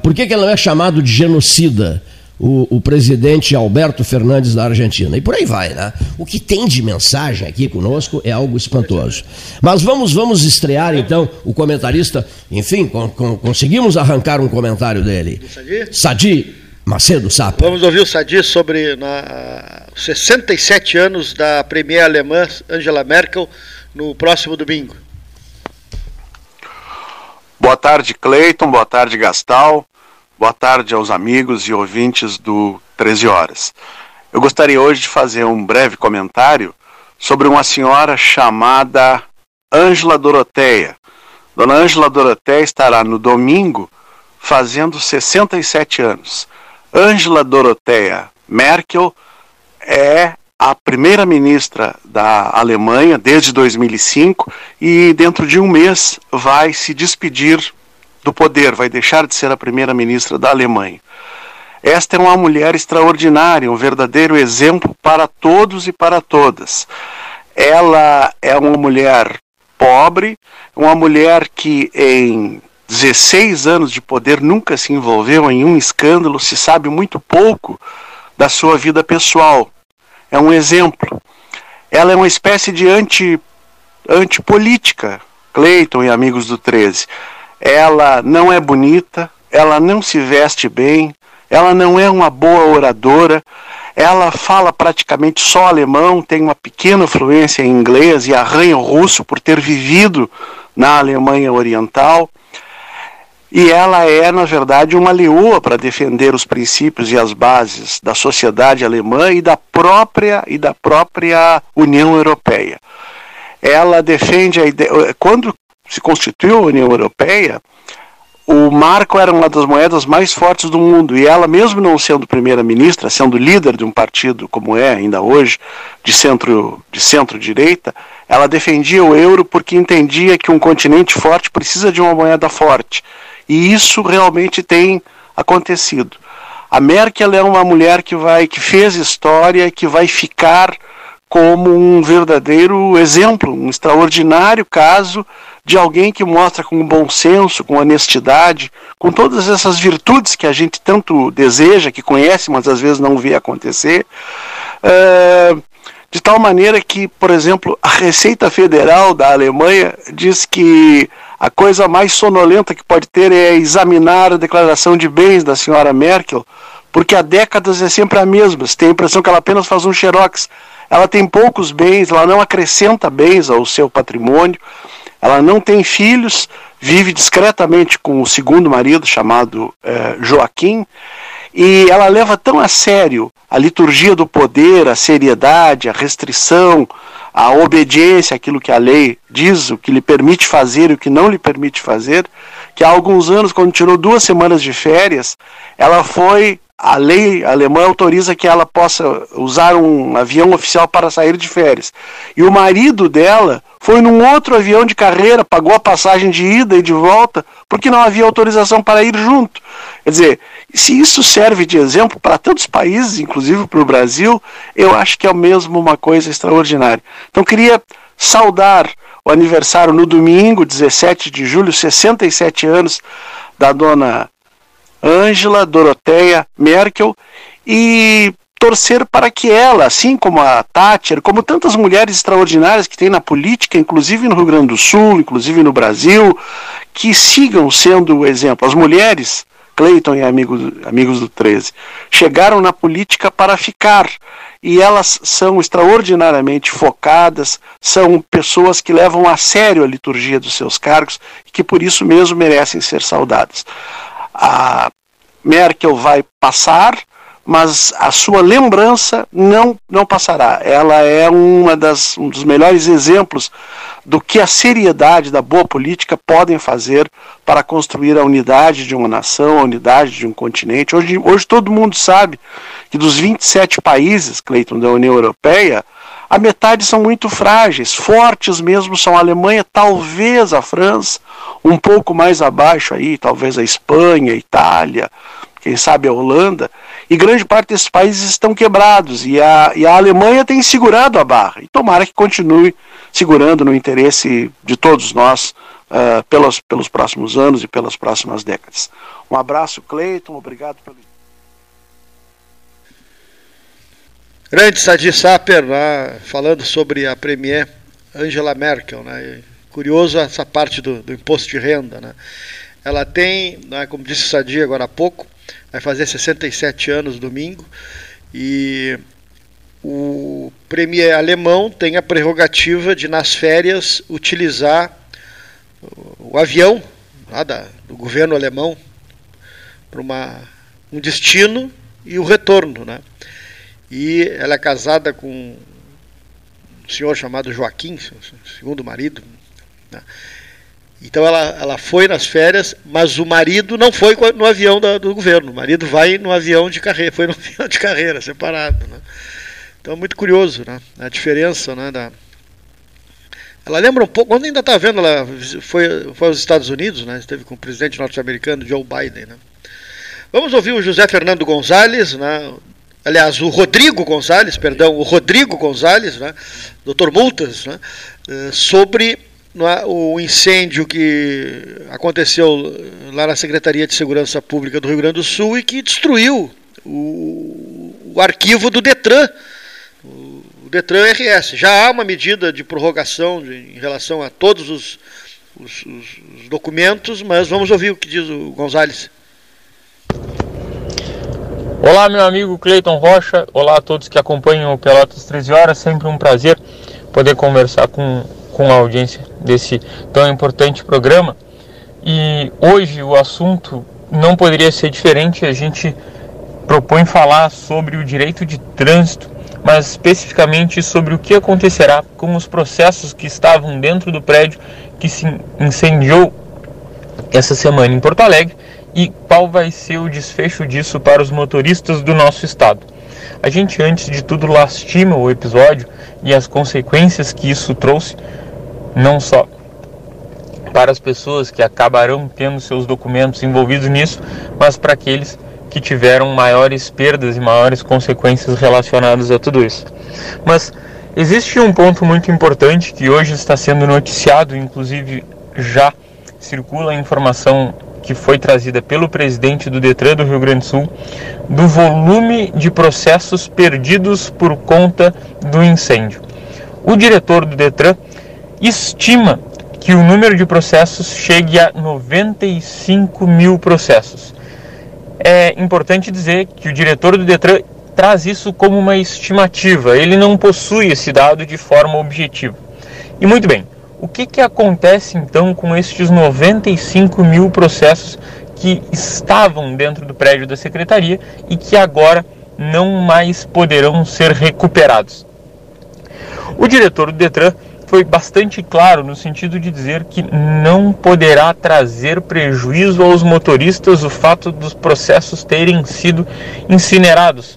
[SPEAKER 9] Por que, que ela não é chamado de genocida? O, o, presidente Alberto Fernandes da Argentina. E por aí vai, né? O que tem de mensagem aqui conosco é algo espantoso. Mas vamos, vamos estrear então o comentarista. Enfim, com, com, conseguimos arrancar um comentário dele. Sadi? Sadi Macedo Sapa.
[SPEAKER 10] Vamos ouvir o Sadi sobre na, 67 anos da premier alemã Angela Merkel no próximo domingo.
[SPEAKER 11] Boa tarde, Cleiton. Boa tarde, Gastal. Boa tarde aos amigos e ouvintes do 13 Horas. Eu gostaria hoje de fazer um breve comentário sobre uma senhora chamada Ângela Doroteia. Dona Ângela Doroteia estará no domingo fazendo 67 anos. Ângela Doroteia Merkel é a primeira-ministra da Alemanha desde 2005 e dentro de um mês vai se despedir do poder, vai deixar de ser a primeira-ministra da Alemanha. Esta é uma mulher extraordinária, um verdadeiro exemplo para todos e para todas. Ela é uma mulher pobre, uma mulher que em 16 anos de poder nunca se envolveu em um escândalo, se sabe muito pouco da sua vida pessoal. É um exemplo. Ela é uma espécie de anti, antipolítica, Cleiton e amigos do 13 ela não é bonita, ela não se veste bem, ela não é uma boa oradora, ela fala praticamente só alemão, tem uma pequena fluência em inglês e arranha o russo por ter vivido na Alemanha Oriental. E ela é, na verdade, uma leoa para defender os princípios e as bases da sociedade alemã e da própria e da própria União Europeia. Ela defende a ideia. Quando se constituiu a União Europeia, o marco era uma das moedas mais fortes do mundo e ela, mesmo não sendo primeira-ministra, sendo líder de um partido como é ainda hoje, de centro de centro-direita, ela defendia o euro porque entendia que um continente forte precisa de uma moeda forte. E isso realmente tem acontecido. A Merkel é uma mulher que vai que fez história, que vai ficar como um verdadeiro exemplo, um extraordinário caso de alguém que mostra com bom senso, com honestidade, com todas essas virtudes que a gente tanto deseja, que conhece, mas às vezes não vê acontecer. É, de tal maneira que, por exemplo, a Receita Federal da Alemanha diz que a coisa mais sonolenta que pode ter é examinar a declaração de bens da senhora Merkel, porque há décadas é sempre a mesma. Você tem a impressão que ela apenas faz um xerox. Ela tem poucos bens, ela não acrescenta bens ao seu patrimônio. Ela não tem filhos, vive discretamente com o segundo marido, chamado eh, Joaquim, e ela leva tão a sério a liturgia do poder, a seriedade, a restrição, a obediência àquilo que a lei diz, o que lhe permite fazer e o que não lhe permite fazer, que há alguns anos, quando tirou duas semanas de férias, ela foi a lei alemã autoriza que ela possa usar um avião oficial para sair de férias. E o marido dela foi num outro avião de carreira, pagou a passagem de ida e de volta, porque não havia autorização para ir junto. Quer dizer, se isso serve de exemplo para tantos países, inclusive para o Brasil, eu acho que é mesmo uma coisa extraordinária. Então, queria saudar o aniversário no domingo, 17 de julho, 67 anos, da dona Ângela Doroteia Merkel e torcer para que ela, assim como a Thatcher, como tantas mulheres extraordinárias que tem na política, inclusive no Rio Grande do Sul, inclusive no Brasil, que sigam sendo o exemplo. As mulheres, Cleiton e amigos, amigos do 13, chegaram na política para ficar e elas são extraordinariamente focadas, são pessoas que levam a sério a liturgia dos seus cargos e que por isso mesmo merecem ser saudadas a Merkel vai passar, mas a sua lembrança não, não passará. Ela é uma das, um dos melhores exemplos do que a seriedade da boa política podem fazer para construir a unidade de uma nação, a unidade de um continente. Hoje, hoje todo mundo sabe que dos 27 países, Cleiton, da União Europeia, a metade são muito frágeis, fortes mesmo são a Alemanha, talvez a França, um pouco mais abaixo aí, talvez a Espanha, a Itália, quem sabe a Holanda, e grande parte desses países estão quebrados e a, e a Alemanha tem segurado a barra. E tomara que continue segurando no interesse de todos nós uh, pelos, pelos próximos anos e pelas próximas décadas. Um abraço, Cleiton, obrigado pelo.
[SPEAKER 10] Grande Sadi Saper, né, falando sobre a Premier Angela Merkel. Né, curioso essa parte do, do imposto de renda. Né. Ela tem, né, como disse Sadi agora há pouco, vai fazer 67 anos domingo, e o premier alemão tem a prerrogativa de, nas férias, utilizar o avião lá da, do governo alemão para um destino e o retorno. Né? E ela é casada com um senhor chamado Joaquim, segundo marido. Né? Então ela, ela foi nas férias, mas o marido não foi no avião da, do governo. O marido vai no avião de carreira, foi no avião de carreira, separado. Né? Então é muito curioso né? a diferença né? da. Ela lembra um pouco, quando ainda está vendo, ela foi, foi aos Estados Unidos, né? esteve com o presidente norte-americano Joe Biden. Né? Vamos ouvir o José Fernando Gonzalez, né? Aliás, o Rodrigo Gonzalez, perdão, o Rodrigo Gonzalez, né? doutor Multas, né? Eh, sobre é, o incêndio que aconteceu lá na Secretaria de Segurança Pública do Rio Grande do Sul e que destruiu o, o arquivo do Detran, o, Detran RS. Já há uma medida de prorrogação de, em relação a todos os, os, os, documentos, mas vamos ouvir o que diz o Gonzales.
[SPEAKER 12] Olá, meu amigo Cleiton Rocha. Olá a todos que acompanham o Pelotas 13 Horas. Sempre um prazer poder conversar com com a audiência desse tão importante programa. E hoje o assunto não poderia ser diferente. A gente propõe falar sobre o direito de trânsito, mas especificamente sobre o que acontecerá com os processos que estavam dentro do prédio que se incendiou essa semana em Porto Alegre e qual vai ser o desfecho disso para os motoristas do nosso estado. A gente, antes de tudo, lastima o episódio e as consequências que isso trouxe não só para as pessoas que acabarão tendo seus documentos envolvidos nisso, mas para aqueles que tiveram maiores perdas e maiores consequências relacionadas a tudo isso. Mas existe um ponto muito importante que hoje está sendo noticiado, inclusive já circula a informação que foi trazida pelo presidente do Detran do Rio Grande do Sul, do volume de processos perdidos por conta do incêndio. O diretor do Detran estima que o número de processos chegue a 95 mil processos. É importante dizer que o diretor do Detran traz isso como uma estimativa, ele não possui esse dado de forma objetiva. E muito bem, o que, que acontece então com estes 95 mil processos que estavam dentro do prédio da secretaria e que agora não mais poderão ser recuperados? O diretor do Detran foi bastante claro no sentido de dizer que não poderá trazer prejuízo aos motoristas o fato dos processos terem sido incinerados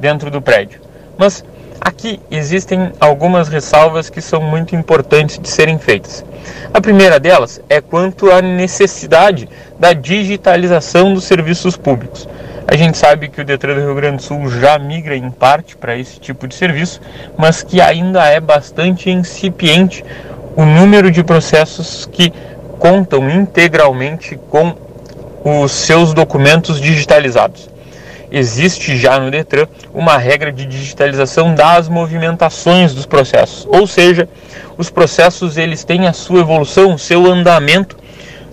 [SPEAKER 12] dentro do prédio. Mas aqui existem algumas ressalvas que são muito importantes de serem feitas. A primeira delas é quanto à necessidade da digitalização dos serviços públicos. A gente sabe que o Detran do Rio Grande do Sul já migra em parte para esse tipo de serviço, mas que ainda é bastante incipiente o número de processos que contam integralmente com os seus documentos digitalizados. Existe já no Detran uma regra de digitalização das movimentações dos processos, ou seja, os processos eles têm a sua evolução, o seu andamento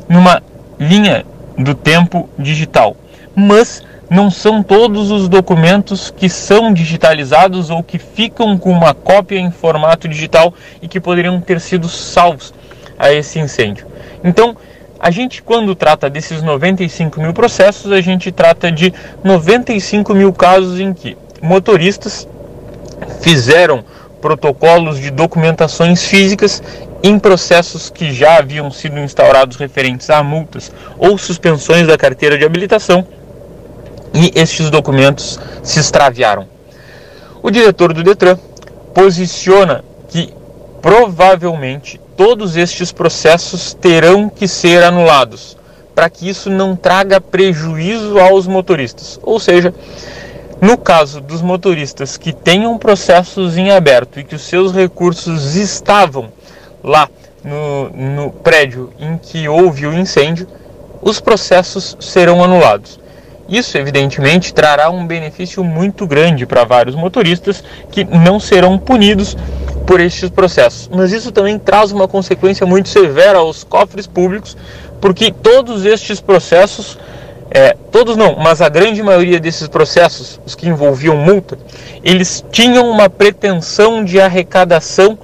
[SPEAKER 12] numa linha do tempo digital. Mas não são todos os documentos que são digitalizados ou que ficam com uma cópia em formato digital e que poderiam ter sido salvos a esse incêndio. Então, a gente, quando trata desses 95 mil processos, a gente trata de 95 mil casos em que motoristas fizeram protocolos de documentações físicas em processos que já haviam sido instaurados referentes a multas ou suspensões da carteira de habilitação e estes documentos se extraviaram. O diretor do Detran posiciona que provavelmente todos estes processos terão que ser anulados para que isso não traga prejuízo aos motoristas. Ou seja, No caso dos motoristas que tenham processos em aberto e que os seus recursos estavam lá no, no prédio em que houve o incêndio, os processos serão anulados. Isso, evidentemente, trará um benefício muito grande para vários motoristas que não serão punidos por estes processos. Mas isso também traz uma consequência muito severa aos cofres públicos, porque todos estes processos, é, todos não, mas a grande maioria desses processos, os que envolviam multa, eles tinham uma pretensão de arrecadação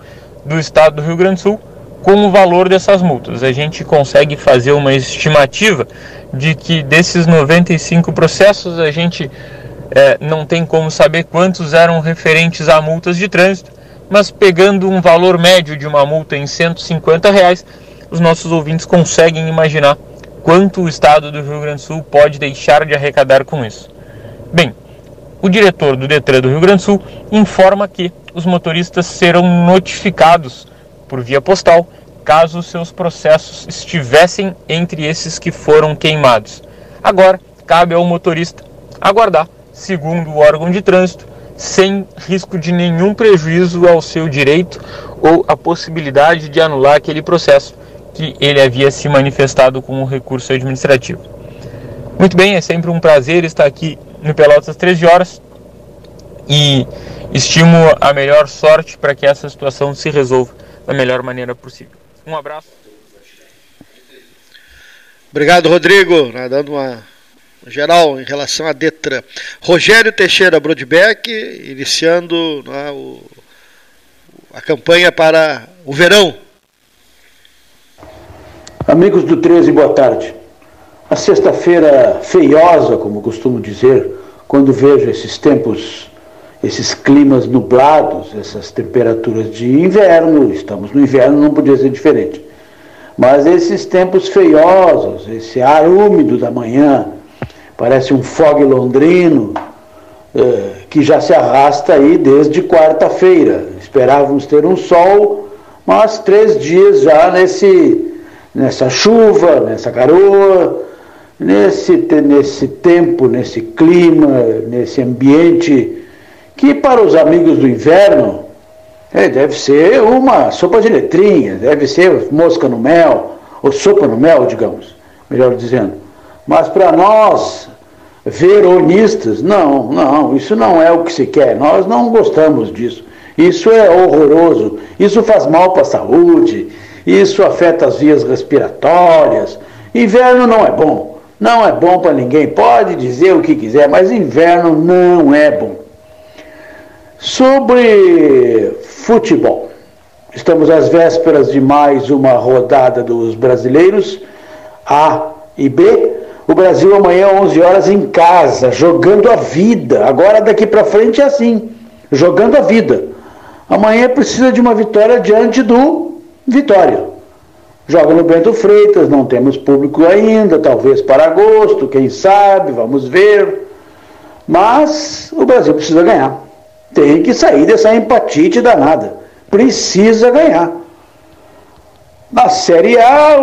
[SPEAKER 12] do Estado do Rio Grande do Sul com o valor dessas multas. A gente consegue fazer uma estimativa de que desses 95 processos a gente é, não tem como saber quantos eram referentes a multas de trânsito, mas pegando um valor médio de uma multa em 150 reais, os nossos ouvintes conseguem imaginar quanto o Estado do Rio Grande do Sul pode deixar de arrecadar com isso. Bem, o diretor do Detran do Rio Grande do Sul informa que os motoristas serão notificados por via postal caso seus processos estivessem entre esses que foram queimados. Agora, cabe ao motorista aguardar, segundo o órgão de trânsito, sem risco de nenhum prejuízo ao seu direito ou a possibilidade de anular aquele processo que ele havia se manifestado com o recurso administrativo. Muito bem, é sempre um prazer estar aqui no Pelotas 13 horas e estimo a melhor sorte para que essa situação se resolva da melhor maneira possível. Um abraço.
[SPEAKER 10] Obrigado, Rodrigo. Né, dando uma geral em relação à Detran. Rogério Teixeira Brodbeck, iniciando né, o, a campanha para o verão.
[SPEAKER 13] Amigos do 13, boa tarde. A sexta-feira feiosa, como costumo dizer, quando vejo esses tempos esses climas nublados, essas temperaturas de inverno, estamos no inverno, não podia ser diferente. Mas esses tempos feiosos, esse ar úmido da manhã, parece um fog londrino, eh, que já se arrasta aí desde quarta-feira. Esperávamos ter um sol, mas três dias já nesse, nessa chuva, nessa garoa, nesse, nesse tempo, nesse clima, nesse ambiente que para os amigos do inverno é, deve ser uma sopa de letrinha, deve ser mosca no mel, ou sopa no mel, digamos, melhor dizendo. Mas para nós, veronistas, não, não, isso não é o que se quer, nós não gostamos disso. Isso é horroroso, isso faz mal para a saúde, isso afeta as vias respiratórias. Inverno não é bom, não é bom para ninguém, pode dizer o que quiser, mas inverno não é bom. Sobre futebol. Estamos às vésperas de mais uma rodada dos brasileiros A e B. O Brasil amanhã 11 horas em casa, jogando a vida. Agora daqui para frente é assim, jogando a vida. Amanhã precisa de uma vitória diante do Vitória. Joga no Bento Freitas, não temos público ainda, talvez para agosto, quem sabe, vamos ver. Mas o Brasil precisa ganhar tem que sair dessa empatite danada. Precisa ganhar. Na Série A,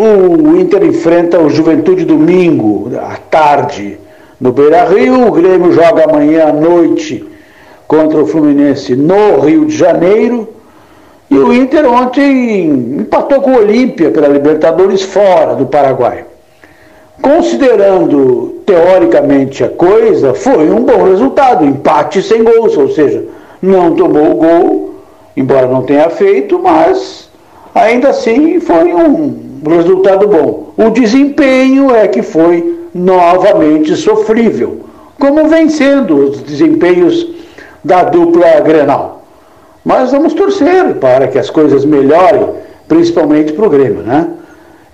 [SPEAKER 13] o Inter enfrenta o Juventude domingo, à tarde, no Beira Rio. O Grêmio joga amanhã à noite contra o Fluminense no Rio de Janeiro. E o Inter ontem empatou com o Olímpia pela Libertadores fora do Paraguai. Considerando teoricamente a coisa, foi um bom resultado, empate sem gols, ou seja, não tomou o gol, embora não tenha feito, mas ainda assim foi um resultado bom. O desempenho é que foi novamente sofrível, como vem sendo os desempenhos da dupla Grenal. Mas vamos torcer para que as coisas melhorem, principalmente para o Grêmio, né?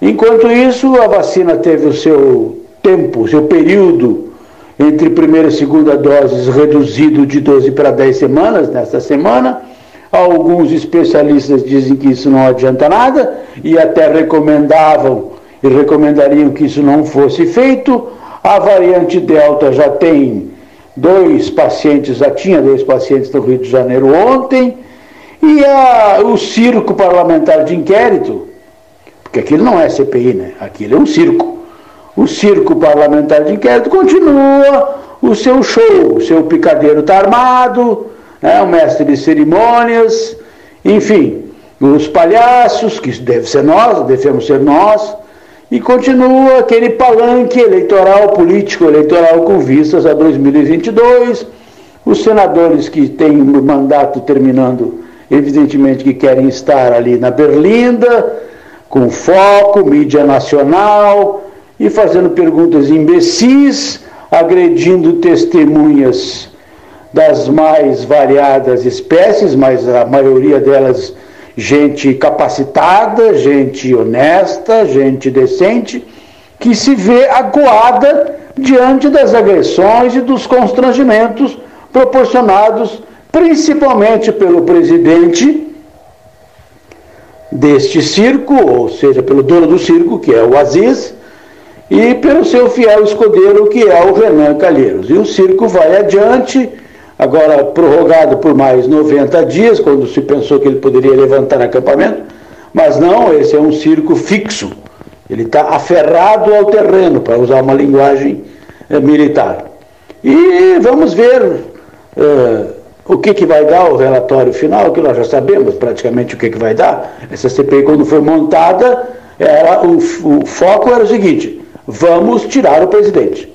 [SPEAKER 13] Enquanto isso, a vacina teve o seu tempo, seu período entre primeira e segunda doses reduzido de 12 para 10 semanas nesta semana. Alguns especialistas dizem que isso não adianta nada e até recomendavam e recomendariam que isso não fosse feito. A variante Delta já tem dois pacientes, já tinha dois pacientes no Rio de Janeiro ontem. E a, o circo parlamentar de inquérito, porque aquilo não é CPI, né? Aquilo é um circo. O circo parlamentar de inquérito continua, o seu show, o seu picadeiro está armado, né, o mestre de cerimônias, enfim, os palhaços, que deve ser nós, devemos ser nós, e continua aquele palanque eleitoral, político eleitoral com vistas a 2022, os senadores que têm o mandato terminando, evidentemente que querem estar ali na Berlinda, com foco, mídia nacional, e fazendo perguntas imbecis, agredindo testemunhas das mais variadas espécies, mas a maioria delas gente capacitada, gente honesta, gente decente, que se vê acuada diante das agressões e dos constrangimentos proporcionados principalmente pelo presidente deste circo, ou seja, pelo dono do circo, que é o Aziz, e pelo seu fiel escudeiro, que é o Renan Calheiros. E o circo vai adiante, agora prorrogado por mais 90 dias, quando se pensou que ele poderia levantar acampamento, mas não, esse é um circo fixo. Ele está aferrado ao terreno, para usar uma linguagem eh, militar. E vamos ver eh, o que, que vai dar o relatório final, que nós já sabemos praticamente o que, que vai dar. Essa CPI, quando foi montada, era, o, o foco era o seguinte: vamos tirar o presidente.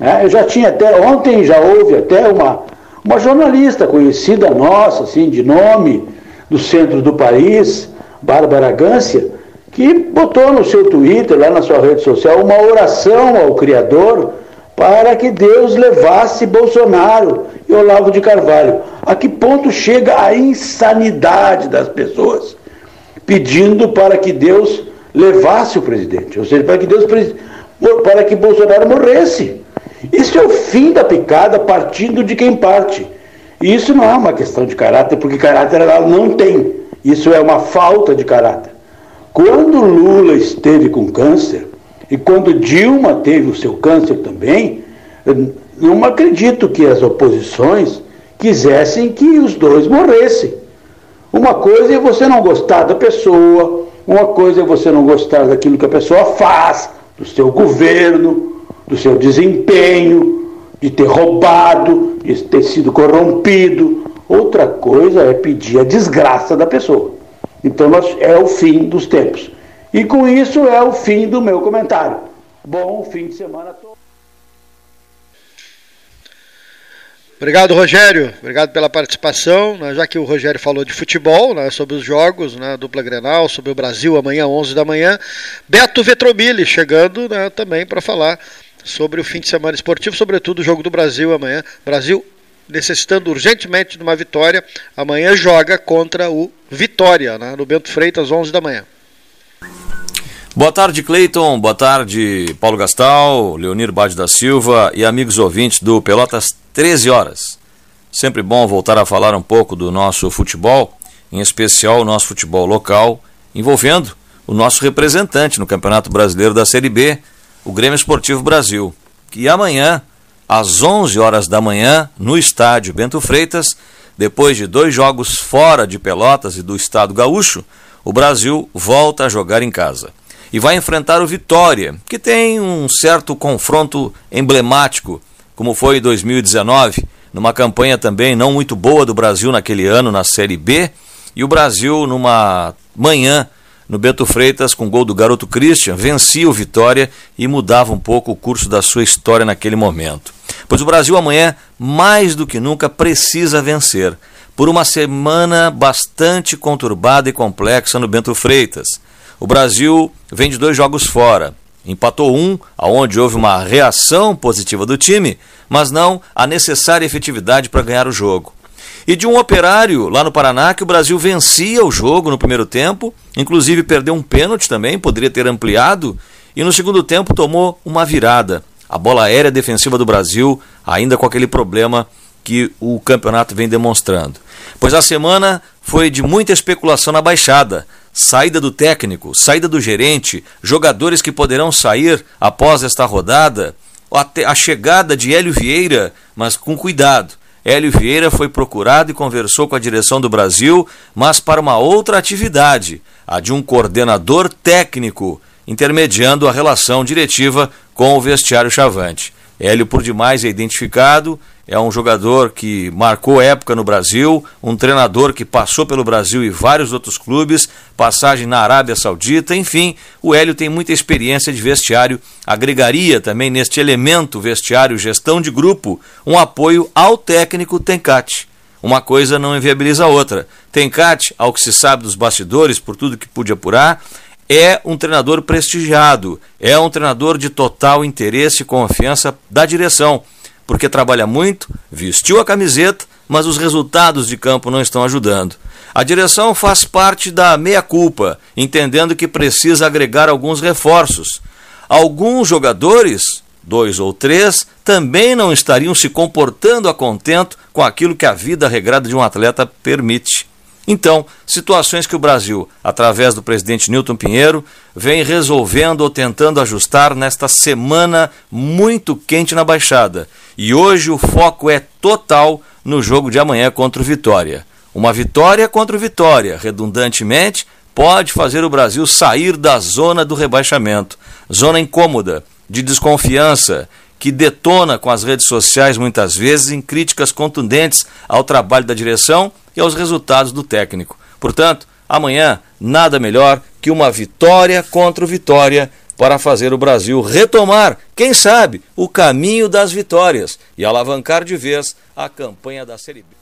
[SPEAKER 13] É, eu já tinha até, ontem já houve até uma, uma jornalista conhecida nossa, assim, de nome, do centro do país, Bárbara Gância, que botou no seu Twitter, lá na sua rede social, uma oração ao Criador para que Deus levasse Bolsonaro e Olavo de Carvalho. A que ponto chega a insanidade das pessoas pedindo para que Deus levasse o presidente, ou seja, para que Deus para que Bolsonaro morresse. Isso é o fim da picada partindo de quem parte. E isso não é uma questão de caráter, porque caráter ela não tem. Isso é uma falta de caráter. Quando Lula esteve com câncer, e quando Dilma teve o seu câncer também, não acredito que as oposições quisessem que os dois morressem. Uma coisa é você não gostar da pessoa, uma coisa é você não gostar daquilo que a pessoa faz, do seu governo, do seu desempenho, de ter roubado, de ter sido corrompido. Outra coisa é pedir a desgraça da pessoa. Então é o fim dos tempos. E com isso é o fim do meu comentário. Bom fim de semana a todos.
[SPEAKER 10] Obrigado, Rogério. Obrigado pela participação. Né, já que o Rogério falou de futebol, né, sobre os jogos, né, dupla Grenal, sobre o Brasil amanhã, 11 da manhã. Beto Vetromilli chegando né, também para falar sobre o fim de semana esportivo, sobretudo o jogo do Brasil amanhã. Brasil necessitando urgentemente de uma vitória. Amanhã joga contra o Vitória, né, no Bento Freitas, 11 da manhã.
[SPEAKER 14] Boa tarde, Cleiton. Boa tarde, Paulo Gastal, Leonir Bade da Silva e amigos ouvintes do Pelotas 13 horas. Sempre bom voltar a falar um pouco do nosso futebol, em especial o nosso futebol local, envolvendo o nosso representante no Campeonato Brasileiro da Série B, o Grêmio Esportivo Brasil, que amanhã, às 11 horas da manhã, no estádio Bento Freitas, depois de dois jogos fora de Pelotas e do estado gaúcho, o Brasil volta a jogar em casa. E vai enfrentar o Vitória, que tem um certo confronto emblemático como foi em 2019, numa campanha também não muito boa do Brasil naquele ano na Série B, e o Brasil numa manhã no Bento Freitas com gol do garoto Christian, vencia o Vitória e mudava um pouco o curso da sua história naquele momento. Pois o Brasil amanhã, mais do que nunca, precisa vencer. Por uma semana bastante conturbada e complexa no Bento Freitas. O Brasil vem de dois jogos fora. Empatou um, aonde houve uma reação positiva do time, mas não a necessária efetividade para ganhar o jogo. E de um operário lá no Paraná que o Brasil vencia o jogo no primeiro tempo, inclusive perdeu um pênalti também, poderia ter ampliado, e no segundo tempo tomou uma virada. A bola aérea defensiva do Brasil, ainda com aquele problema que o campeonato vem demonstrando. Pois a semana foi de muita especulação na baixada saída do técnico, saída do gerente, jogadores que poderão sair após esta rodada, a chegada de Hélio Vieira, mas com cuidado. Hélio Vieira foi procurado e conversou com a direção do Brasil, mas para uma outra atividade, a de um coordenador técnico, intermediando a relação diretiva com o vestiário Chavante. Hélio por demais é identificado, é um jogador que marcou época no Brasil, um treinador que passou pelo Brasil e vários outros clubes, passagem na Arábia Saudita, enfim, o Hélio tem muita experiência de vestiário, agregaria também neste elemento vestiário gestão de grupo um apoio ao técnico Tencate. Uma coisa não inviabiliza a outra. Tencate, ao que se sabe dos bastidores, por tudo que pude apurar, é um treinador prestigiado, é um treinador de total interesse e confiança da direção porque trabalha muito, vestiu a camiseta, mas os resultados de campo não estão ajudando. A direção faz parte da meia-culpa, entendendo que precisa agregar alguns reforços. Alguns jogadores, dois ou três, também não estariam se comportando a contento com aquilo que a vida regrada de um atleta permite. Então, situações que o Brasil, através do presidente Newton Pinheiro, vem resolvendo ou tentando ajustar nesta semana muito quente na Baixada. E hoje o foco é total no jogo de amanhã contra o Vitória. Uma vitória contra o Vitória, redundantemente, pode fazer o Brasil sair da zona do rebaixamento, zona incômoda, de desconfiança, que detona com as redes sociais muitas vezes em críticas contundentes ao trabalho da direção e aos resultados do técnico. Portanto, amanhã nada melhor que uma vitória contra o Vitória para fazer o Brasil retomar, quem sabe, o caminho das vitórias e alavancar de vez a campanha da Série B.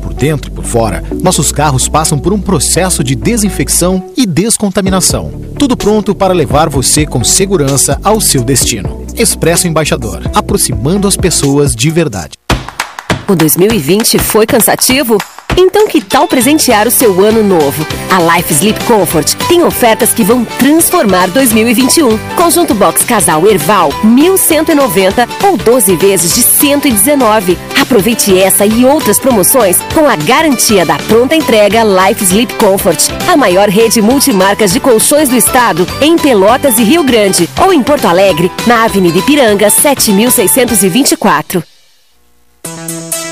[SPEAKER 15] Por dentro e por fora, nossos carros passam por um processo de desinfecção e descontaminação. Tudo pronto para levar você com segurança ao seu destino. Expresso Embaixador, aproximando as pessoas de verdade.
[SPEAKER 8] O 2020 foi cansativo? Então que tal presentear o seu ano novo? A Life Sleep Comfort tem ofertas que vão transformar 2021. Conjunto Box Casal Erval, 1190 ou 12 vezes de 119. Aproveite essa e outras promoções com a garantia da pronta entrega Life Sleep Comfort, a maior rede multimarcas de colchões do estado em Pelotas e Rio Grande ou em Porto Alegre, na Avenida Ipiranga, 7624.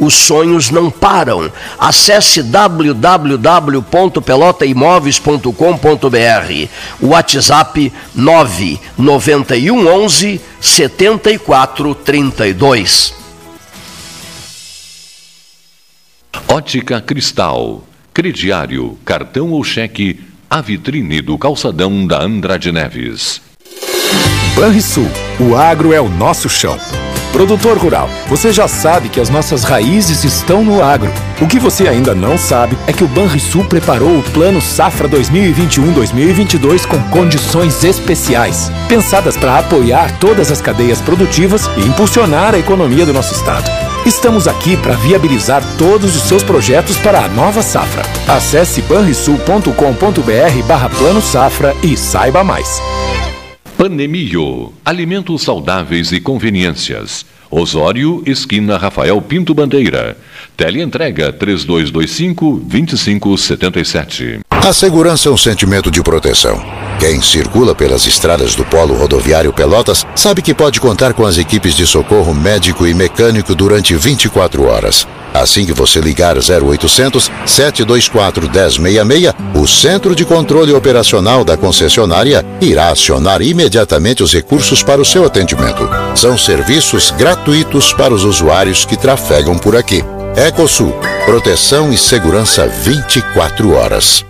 [SPEAKER 16] os sonhos não param. Acesse www.pelotaimóveis.com.br. WhatsApp 991 11 7432.
[SPEAKER 1] Ótica Cristal. Crediário, cartão ou cheque, a vitrine do calçadão da Andrade Neves.
[SPEAKER 5] Banrisul, o agro é o nosso chão. Produtor rural, você já sabe que as nossas raízes estão no agro. O que você ainda não sabe é que o Banrisul preparou o Plano Safra 2021-2022 com condições especiais, pensadas para apoiar todas as cadeias produtivas e impulsionar a economia do nosso estado. Estamos aqui para viabilizar todos os seus projetos para a nova safra. Acesse banrisul.com.br barra Plano Safra e saiba mais.
[SPEAKER 1] Panemio, alimentos saudáveis e conveniências. Osório, esquina Rafael Pinto Bandeira. Teleentrega 3225-2577.
[SPEAKER 6] A segurança é um sentimento de proteção. Quem circula pelas estradas do Polo Rodoviário Pelotas sabe que pode contar com as equipes de socorro médico e mecânico durante 24 horas. Assim que você ligar 0800 724 1066, o Centro de Controle Operacional da concessionária irá acionar imediatamente os recursos para o seu atendimento. São serviços gratuitos para os usuários que trafegam por aqui. Ecosul, proteção e segurança 24 horas.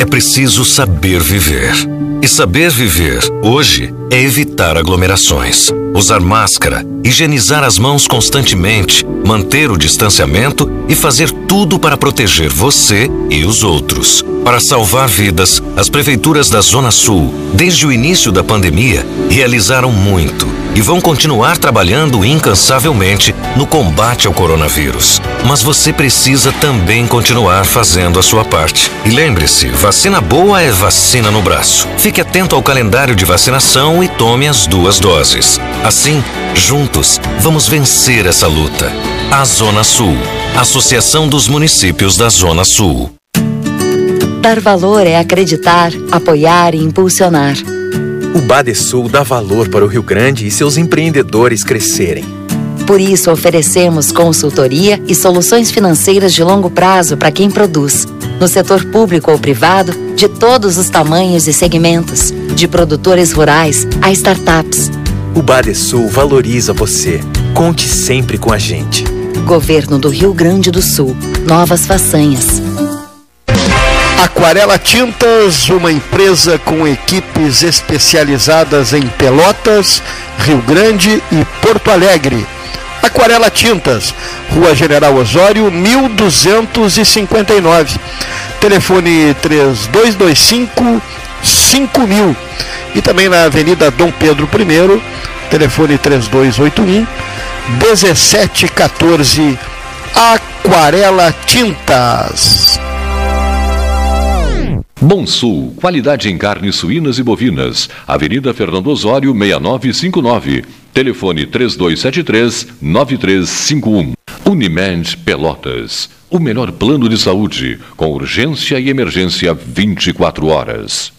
[SPEAKER 7] é preciso saber viver. E saber viver, hoje, é evitar aglomerações, usar máscara, higienizar as mãos constantemente, manter o distanciamento e fazer tudo para proteger você e os outros. Para salvar vidas, as prefeituras da Zona Sul, desde o início da pandemia, realizaram muito e vão continuar trabalhando incansavelmente no combate ao coronavírus. Mas você precisa também continuar fazendo a sua parte. E lembre-se, vacina boa é vacina no braço. Fique atento ao calendário de vacinação e tome as duas doses. Assim, juntos, vamos vencer essa luta. A Zona Sul. Associação dos Municípios da Zona Sul.
[SPEAKER 3] Dar valor é acreditar, apoiar e impulsionar.
[SPEAKER 4] O Badesul dá valor para o Rio Grande e seus empreendedores crescerem.
[SPEAKER 3] Por isso, oferecemos consultoria e soluções financeiras de longo prazo para quem produz, no setor público ou privado, de todos os tamanhos e segmentos, de produtores rurais a startups.
[SPEAKER 4] O Badesul valoriza você. Conte sempre com a gente.
[SPEAKER 3] Governo do Rio Grande do Sul. Novas façanhas.
[SPEAKER 2] Aquarela Tintas, uma empresa com equipes especializadas em Pelotas, Rio Grande e Porto Alegre. Aquarela Tintas, Rua General Osório, 1259. Telefone 3225 5000. E também na Avenida Dom Pedro I, telefone 3281 1714. Aquarela Tintas.
[SPEAKER 1] Bom Sul, qualidade em carnes suínas e bovinas. Avenida Fernando Osório, 6959. Telefone 3273-9351. Unimed Pelotas. O melhor plano de saúde, com urgência e emergência 24 horas.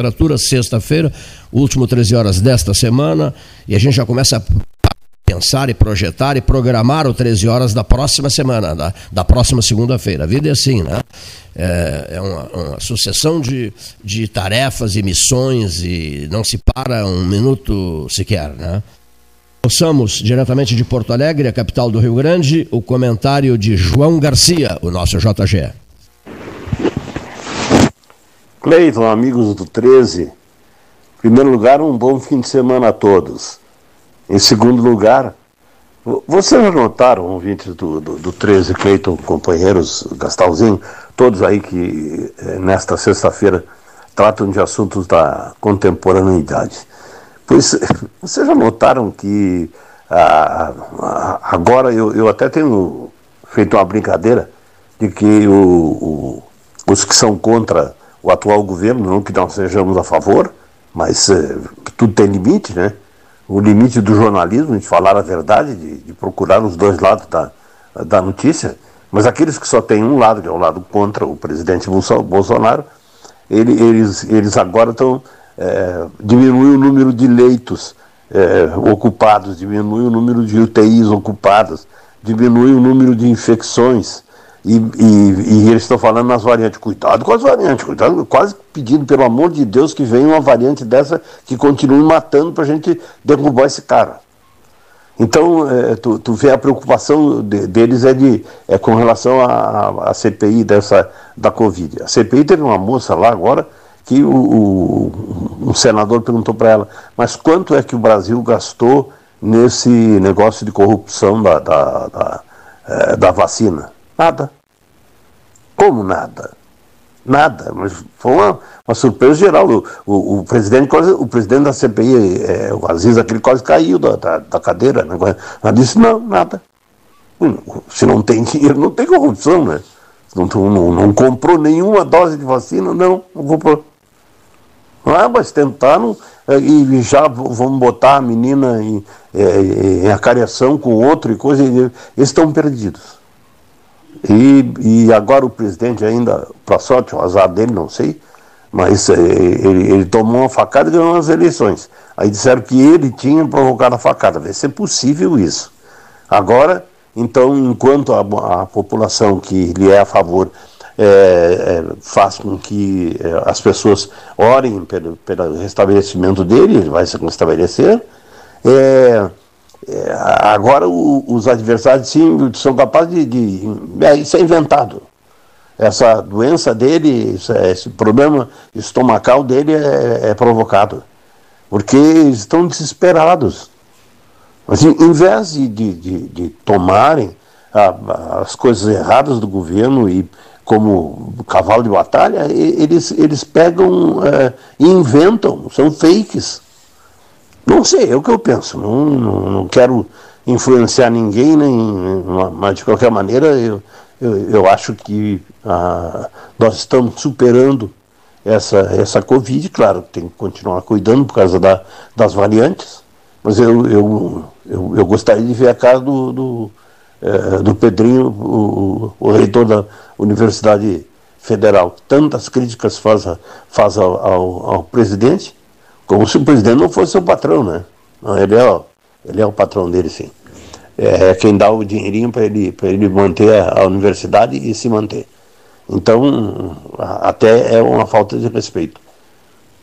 [SPEAKER 9] Temperatura, sexta-feira, último 13 horas desta semana, e a gente já começa a pensar e projetar e programar o 13 horas da próxima semana, da, da próxima segunda-feira. A vida é assim, né? É, é uma, uma, sucessão de, de tarefas e missões e não se para um minuto sequer, né? Ouçamos diretamente de Porto Alegre, a capital do Rio Grande, o comentário de João Garcia, o nosso JG.
[SPEAKER 17] Cleiton, amigos do 13, em primeiro lugar, um bom fim de semana a todos. Em segundo lugar, vocês já notaram, ouvintes do, do, do 13, Cleiton, companheiros, Gastalzinho, todos aí que eh, nesta sexta-feira tratam de assuntos da contemporaneidade. Pois vocês já notaram que ah, ah, agora eu, eu até tenho feito uma brincadeira de que o, o, os que são contra o atual governo, não que nós sejamos a favor, mas eh, tudo tem limite, né? O limite do jornalismo, de falar a verdade, de, de, procurar os dois lados da, da notícia. Mas aqueles que só têm um lado, que é o lado contra o presidente Bolsonaro, ele, eles, eles agora estão. É, diminui o número de leitos é, ocupados, diminui o número de UTIs ocupadas, diminui o número de infecções. E, e, e, eles estão falando nas variantes. Cuidado com as variantes, cuidado, quase pedindo, pelo amor de Deus, que venha uma variante dessa que continue matando para a gente derrubar esse cara. Então, é, tu, tu vê a preocupação de, deles é, de, é com relação à CPI dessa, da Covid. A CPI teve uma moça lá agora que o, o um senador perguntou para ela, mas quanto é que o Brasil gastou nesse negócio de corrupção da, da, da, é, da vacina? Nada. Como nada? Nada. Mas foi uma, uma surpresa geral. O, o, o, presidente, o presidente da CPI, é, o Aziz, aquele quase caiu da, da, da cadeira. Né? Ela disse, não, nada. Se não tem dinheiro, não tem corrupção, né? Não, não, não comprou nenhuma dose de vacina, não, não comprou. Ah, mas tentaram é, e já vão botar a menina em, em, em acariação com outro e coisa, e eles estão perdidos. E, e agora o presidente ainda, para sorte, o azar dele, não sei, mas é, ele, ele, tomou uma facada e ganhou as eleições. Aí disseram que ele tinha provocado a facada. Vai ser possível isso. Agora, então, enquanto a, a população que lhe é a favor é, é, faz com que é, as pessoas orem pelo, pelo restabelecimento dele, ele vai se restabelecer, é, é, agora o, os adversários sim são capazes de. de é, isso é inventado. Essa doença dele, esse problema estomacal dele é, é provocado. Porque eles estão desesperados. Em, em vez de, de, de, de tomarem a, as coisas erradas do governo e como cavalo de batalha, eles, eles pegam é, e inventam, são fakes. Não sei, é o que eu penso. Não, não, não quero influenciar ninguém, nem, mas de qualquer maneira eu, eu, eu acho que ah, nós estamos superando essa, essa Covid. Claro, tem que continuar cuidando por causa da, das variantes, mas eu, eu, eu, eu, gostaria de ver a cara do, do, é, do Pedrinho, o, o, reitor da Universidade Federal. Tantas críticas faz, faz ao, ao, ao presidente como se o presidente não fosse o patrão, né? Não, ele, é, ele é o patrão dele, sim. É, é quem dá o dinheirinho para ele, ele manter a, universidade e se manter. Então, até é uma falta de respeito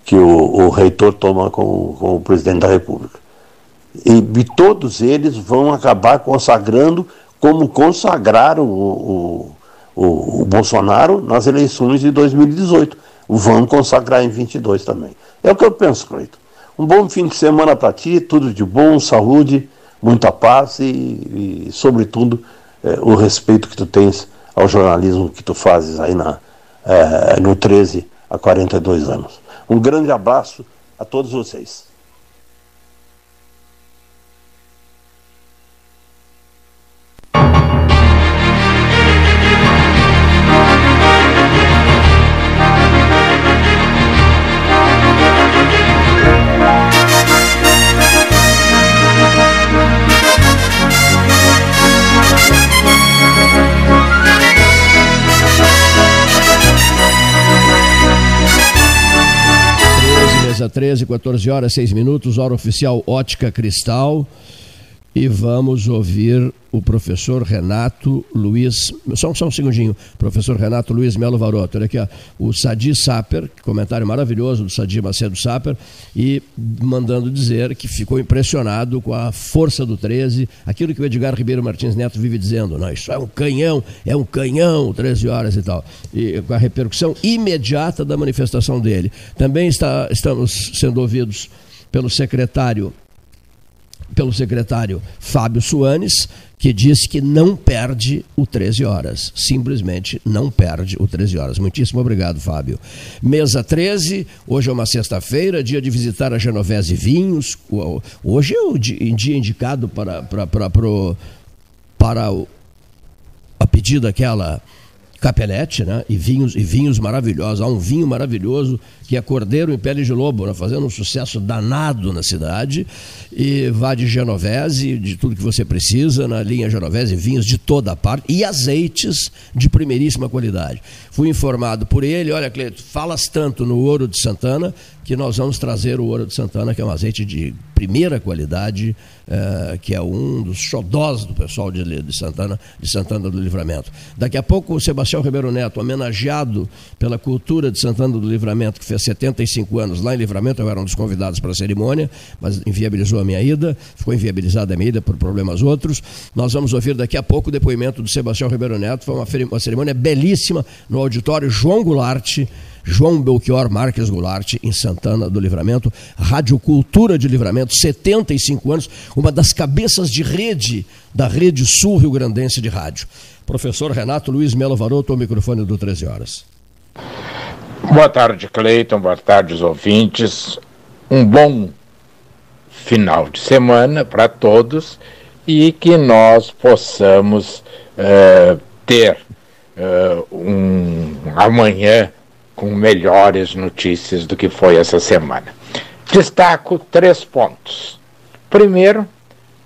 [SPEAKER 17] que o, o reitor toma com, com, o presidente da República. E, e, todos eles vão acabar consagrando como consagraram o, o, o, o Bolsonaro nas eleições de 2018. Vão consagrar em 22 também. É o que eu penso, Cleiton. Um bom fim de semana para ti, tudo de bom, saúde, muita paz e, e sobretudo, é, o respeito que tu tens ao jornalismo que tu fazes aí na, é, no 13 a 42 anos. Um grande abraço a todos vocês.
[SPEAKER 9] 13, 14 horas, 6 minutos, hora oficial Ótica Cristal. E vamos ouvir o professor Renato Luiz, só, só um segundinho, professor Renato Luiz Melo Varoto, olha aqui, ó, o Sadi Saper, comentário maravilhoso do Sadi Macedo Saper, e mandando dizer que ficou impressionado com a força do 13, aquilo que o Edgar Ribeiro Martins Neto vive dizendo, não, isso é um canhão, é um canhão, 13 horas e tal, e com a repercussão imediata da manifestação dele. Também está, estamos sendo ouvidos pelo secretário pelo secretário Fábio Suanes, que disse que não perde o 13 horas. Simplesmente não perde o 13 horas. Muitíssimo obrigado, Fábio. Mesa 13, hoje é uma sexta-feira, dia de visitar a Genovese Vinhos. Hoje é o dia indicado para, para, para, para, para a pedida daquela capelete, né? E vinhos, e vinhos maravilhosos. Há um vinho maravilhoso que é Cordeiro em Pele de Lobo, né? fazendo um sucesso danado na cidade. E vá de Genovese, de tudo que você precisa, na linha Genovese, vinhos de toda parte e azeites de primeiríssima qualidade. Fui informado por ele, olha, Cleito, falas tanto no ouro de Santana que nós vamos trazer o ouro de Santana, que é um azeite de primeira qualidade, uh, que é um dos xodós do pessoal de, de, Santana, de Santana do Livramento. Daqui a pouco o Sebastião Ribeiro Neto, homenageado pela cultura de Santana do Livramento, que fez 75 anos lá em Livramento, eu era um dos convidados para a cerimônia, mas inviabilizou a minha ida, ficou inviabilizada a minha ida por problemas outros. Nós vamos ouvir daqui a pouco o depoimento do Sebastião Ribeiro Neto, foi uma, uma cerimônia belíssima no auditório João Goulart, João Belchior Marques Goulart, em Santana do Livramento, Rádio Cultura de Livramento, 75 anos, uma das cabeças de rede da Rede Sul Rio Grandense de Rádio. Professor Renato Luiz Melo Varoto, o microfone do 13 Horas.
[SPEAKER 18] Boa tarde, Cleiton. Boa tarde, os ouvintes. Um bom final de semana para todos e que nós possamos uh, ter uh, um amanhã com melhores notícias do que foi essa semana. Destaco três pontos. Primeiro,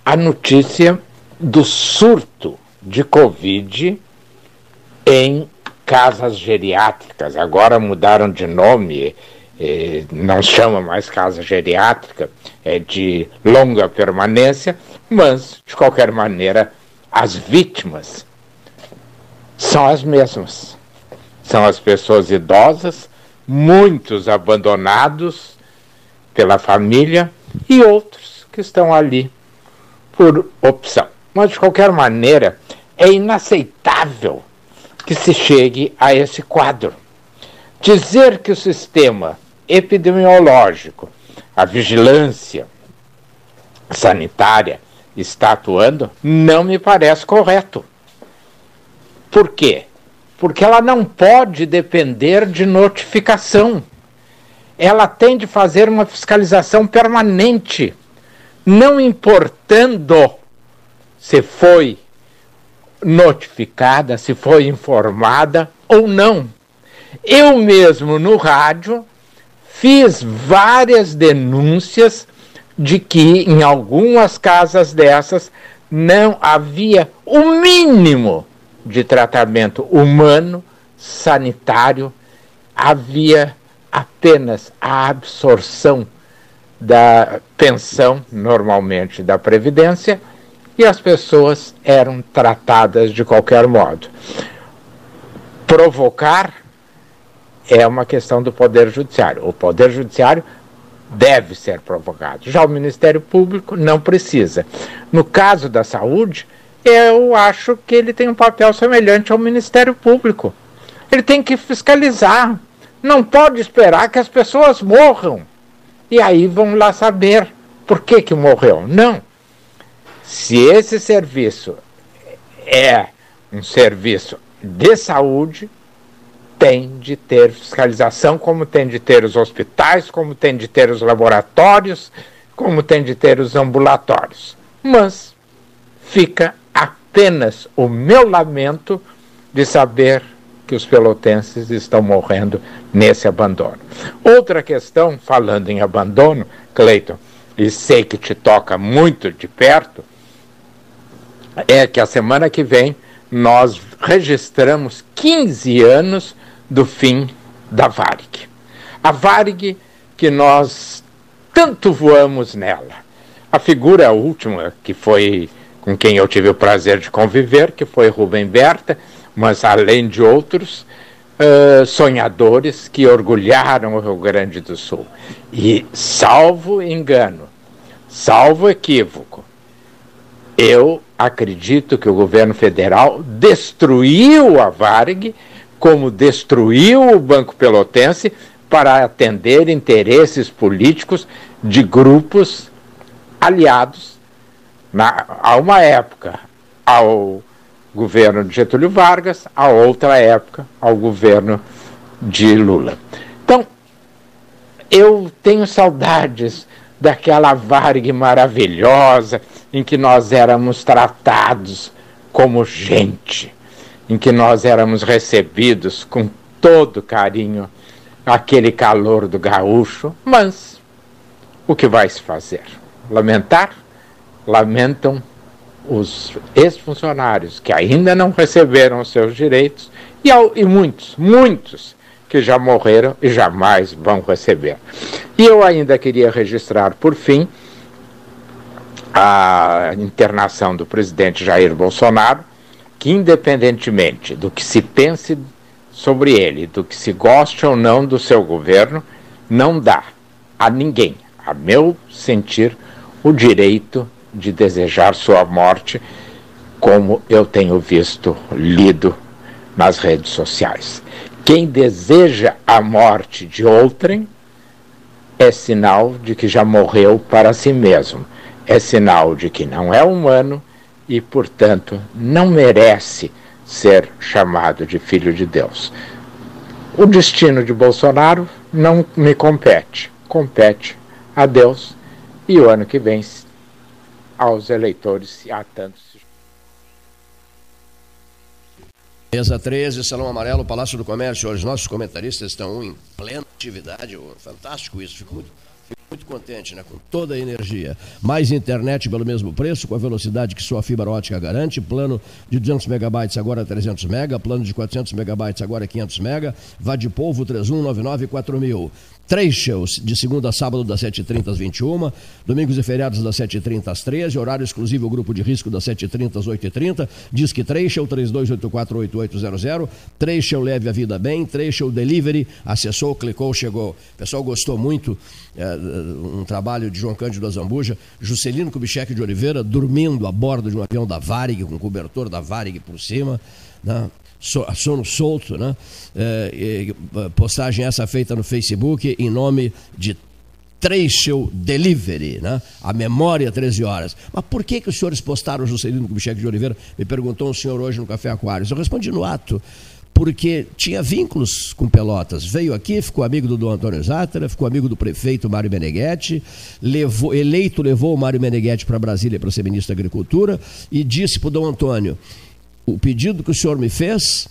[SPEAKER 18] a notícia do surto de Covid em casas geriátricas. Agora mudaram de nome, eh, não chama mais casa geriátrica, é de longa permanência, mas, de qualquer maneira, as vítimas são as mesmas. São as pessoas idosas, muitos abandonados pela família e outros que estão ali por opção. Mas, de qualquer maneira, é inaceitável que se chegue a esse quadro. Dizer que o sistema epidemiológico, a vigilância sanitária está atuando, não me parece correto. Por quê? Porque ela não pode depender de notificação. Ela tem de fazer uma fiscalização permanente, não importando se foi notificada, se foi informada ou não. Eu mesmo no rádio fiz várias denúncias de que em algumas casas dessas não havia o mínimo de tratamento humano, sanitário, havia apenas a absorção da pensão, normalmente da Previdência, e as pessoas eram tratadas de qualquer modo. Provocar é uma questão do Poder Judiciário. O Poder Judiciário deve ser provocado. Já o Ministério Público não precisa. No caso da saúde, eu acho que ele tem um papel semelhante ao Ministério Público. Ele tem que fiscalizar. Não pode esperar que as pessoas morram. E aí vão lá saber por que, que morreu. Não. Se esse serviço é um serviço de saúde, tem de ter fiscalização, como tem de ter os hospitais, como tem de ter os laboratórios, como tem de ter os ambulatórios. Mas fica apenas o meu lamento de saber que os pelotenses estão morrendo nesse abandono. Outra questão, falando em abandono, Cleiton, e sei que te toca muito de perto, é que a semana que vem nós registramos 15 anos do fim da Varig. A Varig que nós tanto voamos nela. A figura última que foi com quem eu tive o prazer de conviver, que foi Rubem Berta, mas além de outros uh, sonhadores que orgulharam o Rio Grande do Sul. E salvo engano, salvo equívoco, eu acredito que o governo federal destruiu a Varg, como destruiu o Banco Pelotense, para atender interesses políticos de grupos aliados na, a uma época ao governo de Getúlio Vargas, a outra época ao governo de Lula. Então, eu tenho saudades daquela Varg maravilhosa em que nós éramos tratados como gente, em que nós éramos recebidos com todo carinho, aquele calor do gaúcho, mas o que vai se fazer? Lamentar? Lamentam os ex-funcionários que ainda não receberam os seus direitos e, e muitos, muitos que já morreram e jamais vão receber. E eu ainda queria registrar, por fim, a internação do presidente Jair Bolsonaro, que, independentemente do que se pense sobre ele, do que se goste ou não do seu governo, não dá a ninguém, a meu sentir, o direito de desejar sua morte, como eu tenho visto, lido nas redes sociais. Quem deseja a morte de outrem é sinal de que já morreu para si mesmo. É sinal de que não é humano e, portanto, não merece ser chamado de filho de Deus. O destino de Bolsonaro não me compete, compete a Deus e o ano que vem aos eleitores há tantos.
[SPEAKER 9] Mesa 13, Salão Amarelo, Palácio do Comércio. Os nossos comentaristas estão em plena atividade. Fantástico isso. Fico muito, fico muito contente, né? Com toda a energia. Mais internet pelo mesmo preço, com a velocidade que sua fibra ótica garante. Plano de 200 megabytes agora 300 mega. Plano de 400 megabytes agora 500 mega. Vá de polvo 3199 4000. Três shows, de segunda a sábado, das 7h30 às 21 domingos e feriados, das 7h30 às 13 horário exclusivo, grupo de risco, das 7h30 às 8h30, Disque 3 Show, 32848800, 3 Show Leve a Vida Bem, 3 Show Delivery, acessou, clicou, chegou. O pessoal gostou muito, é, um trabalho de João Cândido Azambuja, Juscelino Kubitschek de Oliveira, dormindo a bordo de um avião da Varig, com cobertor da Varig por cima, né? Sono solto, né? É, postagem essa feita no Facebook em nome de Trecho Delivery, né? A memória 13 horas. Mas por que, que os senhores postaram o Juscelino Kubitschek de Oliveira? Me perguntou um senhor hoje no Café Aquários. Eu respondi no ato porque tinha vínculos com Pelotas. Veio aqui, ficou amigo do Dom Antônio Zátera, ficou amigo do prefeito Mário Meneghetti, levou, eleito levou o Mário Meneghetti para Brasília para ser ministro da Agricultura e disse para o Dom Antônio: o pedido que o senhor me fez,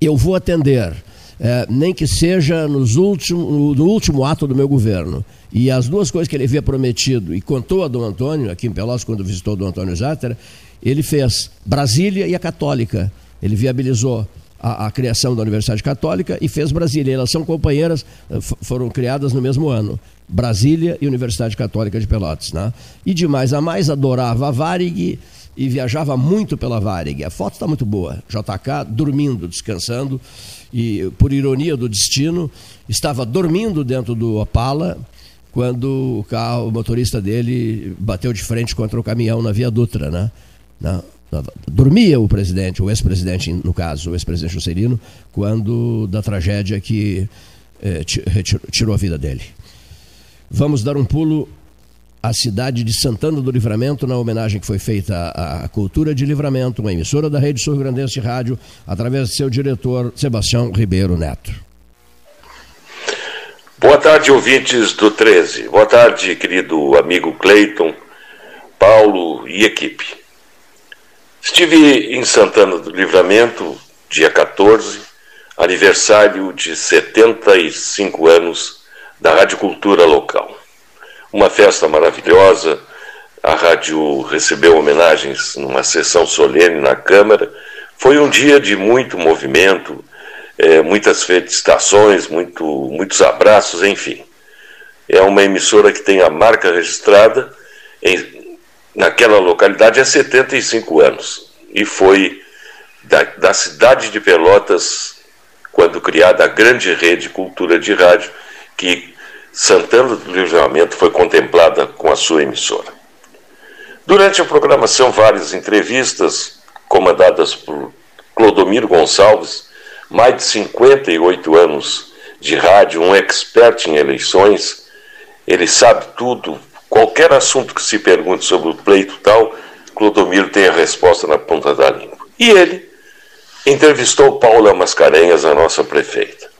[SPEAKER 9] eu vou atender. É, nem que seja nos último, no último ato do meu governo. E as duas coisas que ele havia prometido e contou a Dom Antônio, aqui em Pelotas, quando visitou Dom Antônio Zátera, ele fez Brasília e a Católica. Ele viabilizou a, a, criação da Universidade Católica e fez Brasília. Elas são companheiras, eh, foram criadas no mesmo ano. Brasília e Universidade Católica de Pelotas. Né? E de mais a mais, adorava a Varig, e viajava muito pela Varig. A foto está muito boa. JK dormindo, descansando, e por ironia do destino, estava dormindo dentro do Opala quando o carro, o motorista dele bateu de frente contra o caminhão na Via Dutra, né? Na, na, dormia o presidente, o ex-presidente, no caso, o ex-presidente Juscelino, quando da tragédia que eh, tirou a vida dele. Vamos dar um pulo a cidade de Santana do Livramento, na homenagem que foi feita à, cultura de Livramento, uma emissora da Rede Sul Grandense de Rádio, através de seu diretor, Sebastião Ribeiro Neto.
[SPEAKER 19] Boa tarde, ouvintes do 13. Boa tarde, querido amigo Cleiton, Paulo e equipe. Estive em Santana do Livramento, dia 14, aniversário de 75 anos da Rádio Cultura local uma festa maravilhosa. A rádio recebeu homenagens numa sessão solene na Câmara. Foi um dia de muito movimento, é, muitas felicitações, muito, muitos abraços, enfim. É uma emissora que tem a marca registrada em, naquela localidade há 75 anos. E foi da, da cidade de Pelotas, quando criada a grande rede Cultura de Rádio, que Santana do Livramento foi contemplada com a sua emissora. Durante a programação, várias entrevistas, comandadas por Clodomiro Gonçalves, mais de 58 anos de rádio, um expert em eleições, ele sabe tudo, qualquer assunto que se pergunte sobre o pleito tal, Clodomiro tem a resposta na ponta da língua. E ele entrevistou Paula Mascarenhas, a nossa prefeita.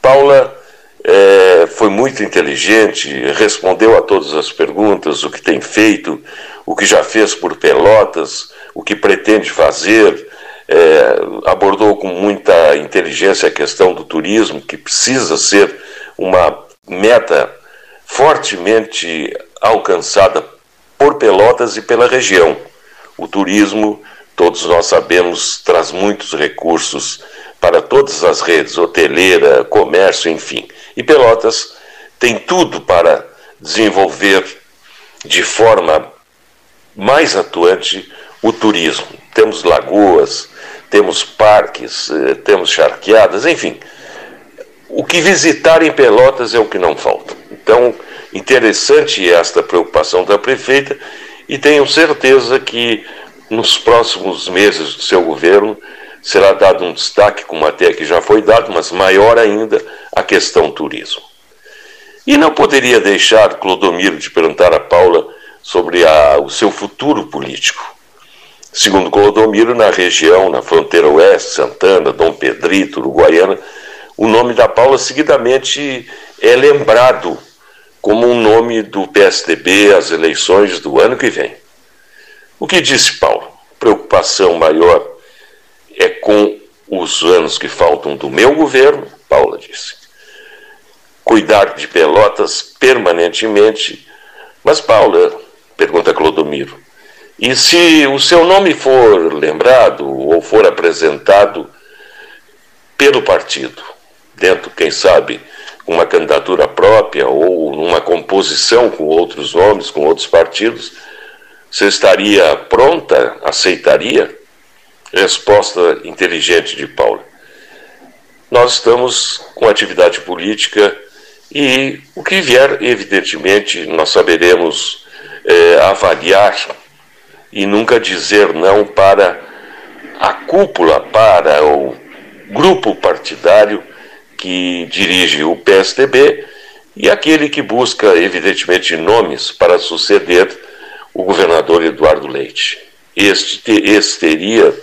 [SPEAKER 19] Paula é, foi muito inteligente, respondeu a todas as perguntas, o que tem feito, o que já fez por Pelotas, o que pretende fazer, é, abordou com muita inteligência a questão do turismo, que precisa ser uma meta fortemente alcançada por Pelotas e pela região. O turismo, todos nós sabemos, traz muitos recursos para todas as redes, hoteleira, comércio, enfim. E Pelotas tem tudo para desenvolver de forma mais atuante o turismo. Temos lagoas, temos parques, eh, temos charqueadas, enfim. O que visitar em Pelotas é o que não falta. Então, interessante esta preocupação da prefeita e tenho certeza que nos próximos meses do seu governo será dado um destaque, como até aqui já foi dado, mas maior ainda, a questão turismo. E não poderia deixar Clodomiro de perguntar a Paula sobre a, o seu futuro político. Segundo Clodomiro, na região, na fronteira oeste, Santana, Dom Pedrito, Uruguaiana, o nome da Paula seguidamente é lembrado como um nome do PSDB às eleições do ano que vem. O que disse Paulo? Preocupação maior é com os anos que faltam do meu governo, Paula disse. Cuidar de Pelotas permanentemente. Mas, Paula, pergunta Clodomiro, e se o seu nome for lembrado ou for apresentado pelo partido, dentro, quem sabe, uma candidatura própria ou numa composição com outros nomes, com outros partidos, você estaria pronta, aceitaria? Resposta inteligente de Paulo. Nós estamos com atividade política e o que vier, evidentemente, nós saberemos é, avaliar e nunca dizer não para a cúpula, para o grupo partidário que dirige o PSDB e aquele que busca, evidentemente, nomes para suceder o governador Eduardo Leite. Este, este teria,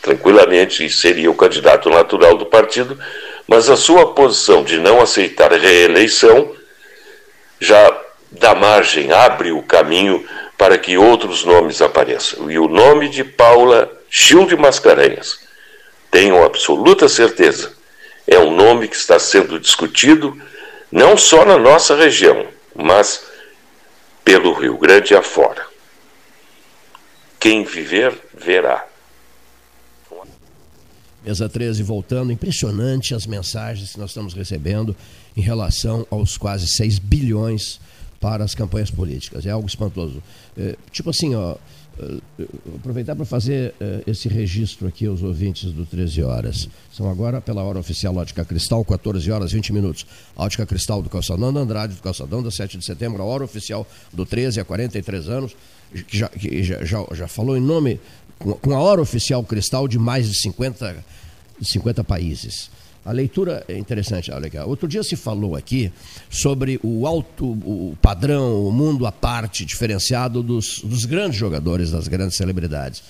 [SPEAKER 19] tranquilamente, seria o candidato natural do partido, mas a sua posição de não aceitar a reeleição já dá margem, abre o caminho para que outros nomes apareçam. E o nome de Paula Gil de Mascarenhas, tenho absoluta certeza, é um nome que está sendo discutido não só na nossa região, mas pelo Rio Grande afora. Quem viver, verá.
[SPEAKER 9] Mesa 13 voltando, impressionante as mensagens que nós estamos recebendo em relação aos quase 6 bilhões para as campanhas políticas. É algo espantoso. É, tipo assim, ó, é, aproveitar para fazer é, esse registro aqui aos ouvintes do 13 horas. São agora, pela hora oficial, Ótica Cristal, 14 horas 20 minutos. Ótica Cristal do Calçadão da Andrade, do Calçadão da 7 de setembro, a hora oficial do 13 a 43 anos, que já, que já, já, já falou em nome, com, a hora oficial Cristal de mais de 50, 50 países. A leitura é interessante, olha aqui. Outro dia se falou aqui sobre o alto o padrão, o mundo à parte, diferenciado dos, dos grandes jogadores, das grandes celebridades.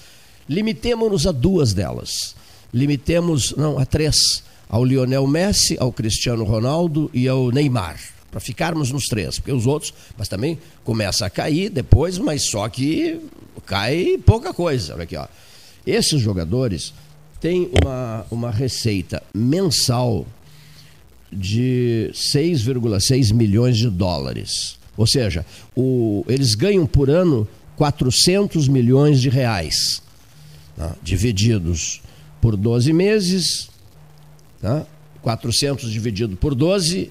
[SPEAKER 9] Limitemos-nos a duas delas. Limitemos, não, a três. Ao Lionel Messi, ao Cristiano Ronaldo e ao Neymar. Para ficarmos nos três, porque os outros, mas também começa a cair depois, mas só que cai pouca coisa. Olha aqui, ó. Esses jogadores tem uma, uma receita mensal de 6,6 milhões de dólares. Ou seja, o, eles ganham por ano 400 milhões de reais, tá? divididos por 12 meses, tá? 400 dividido por 12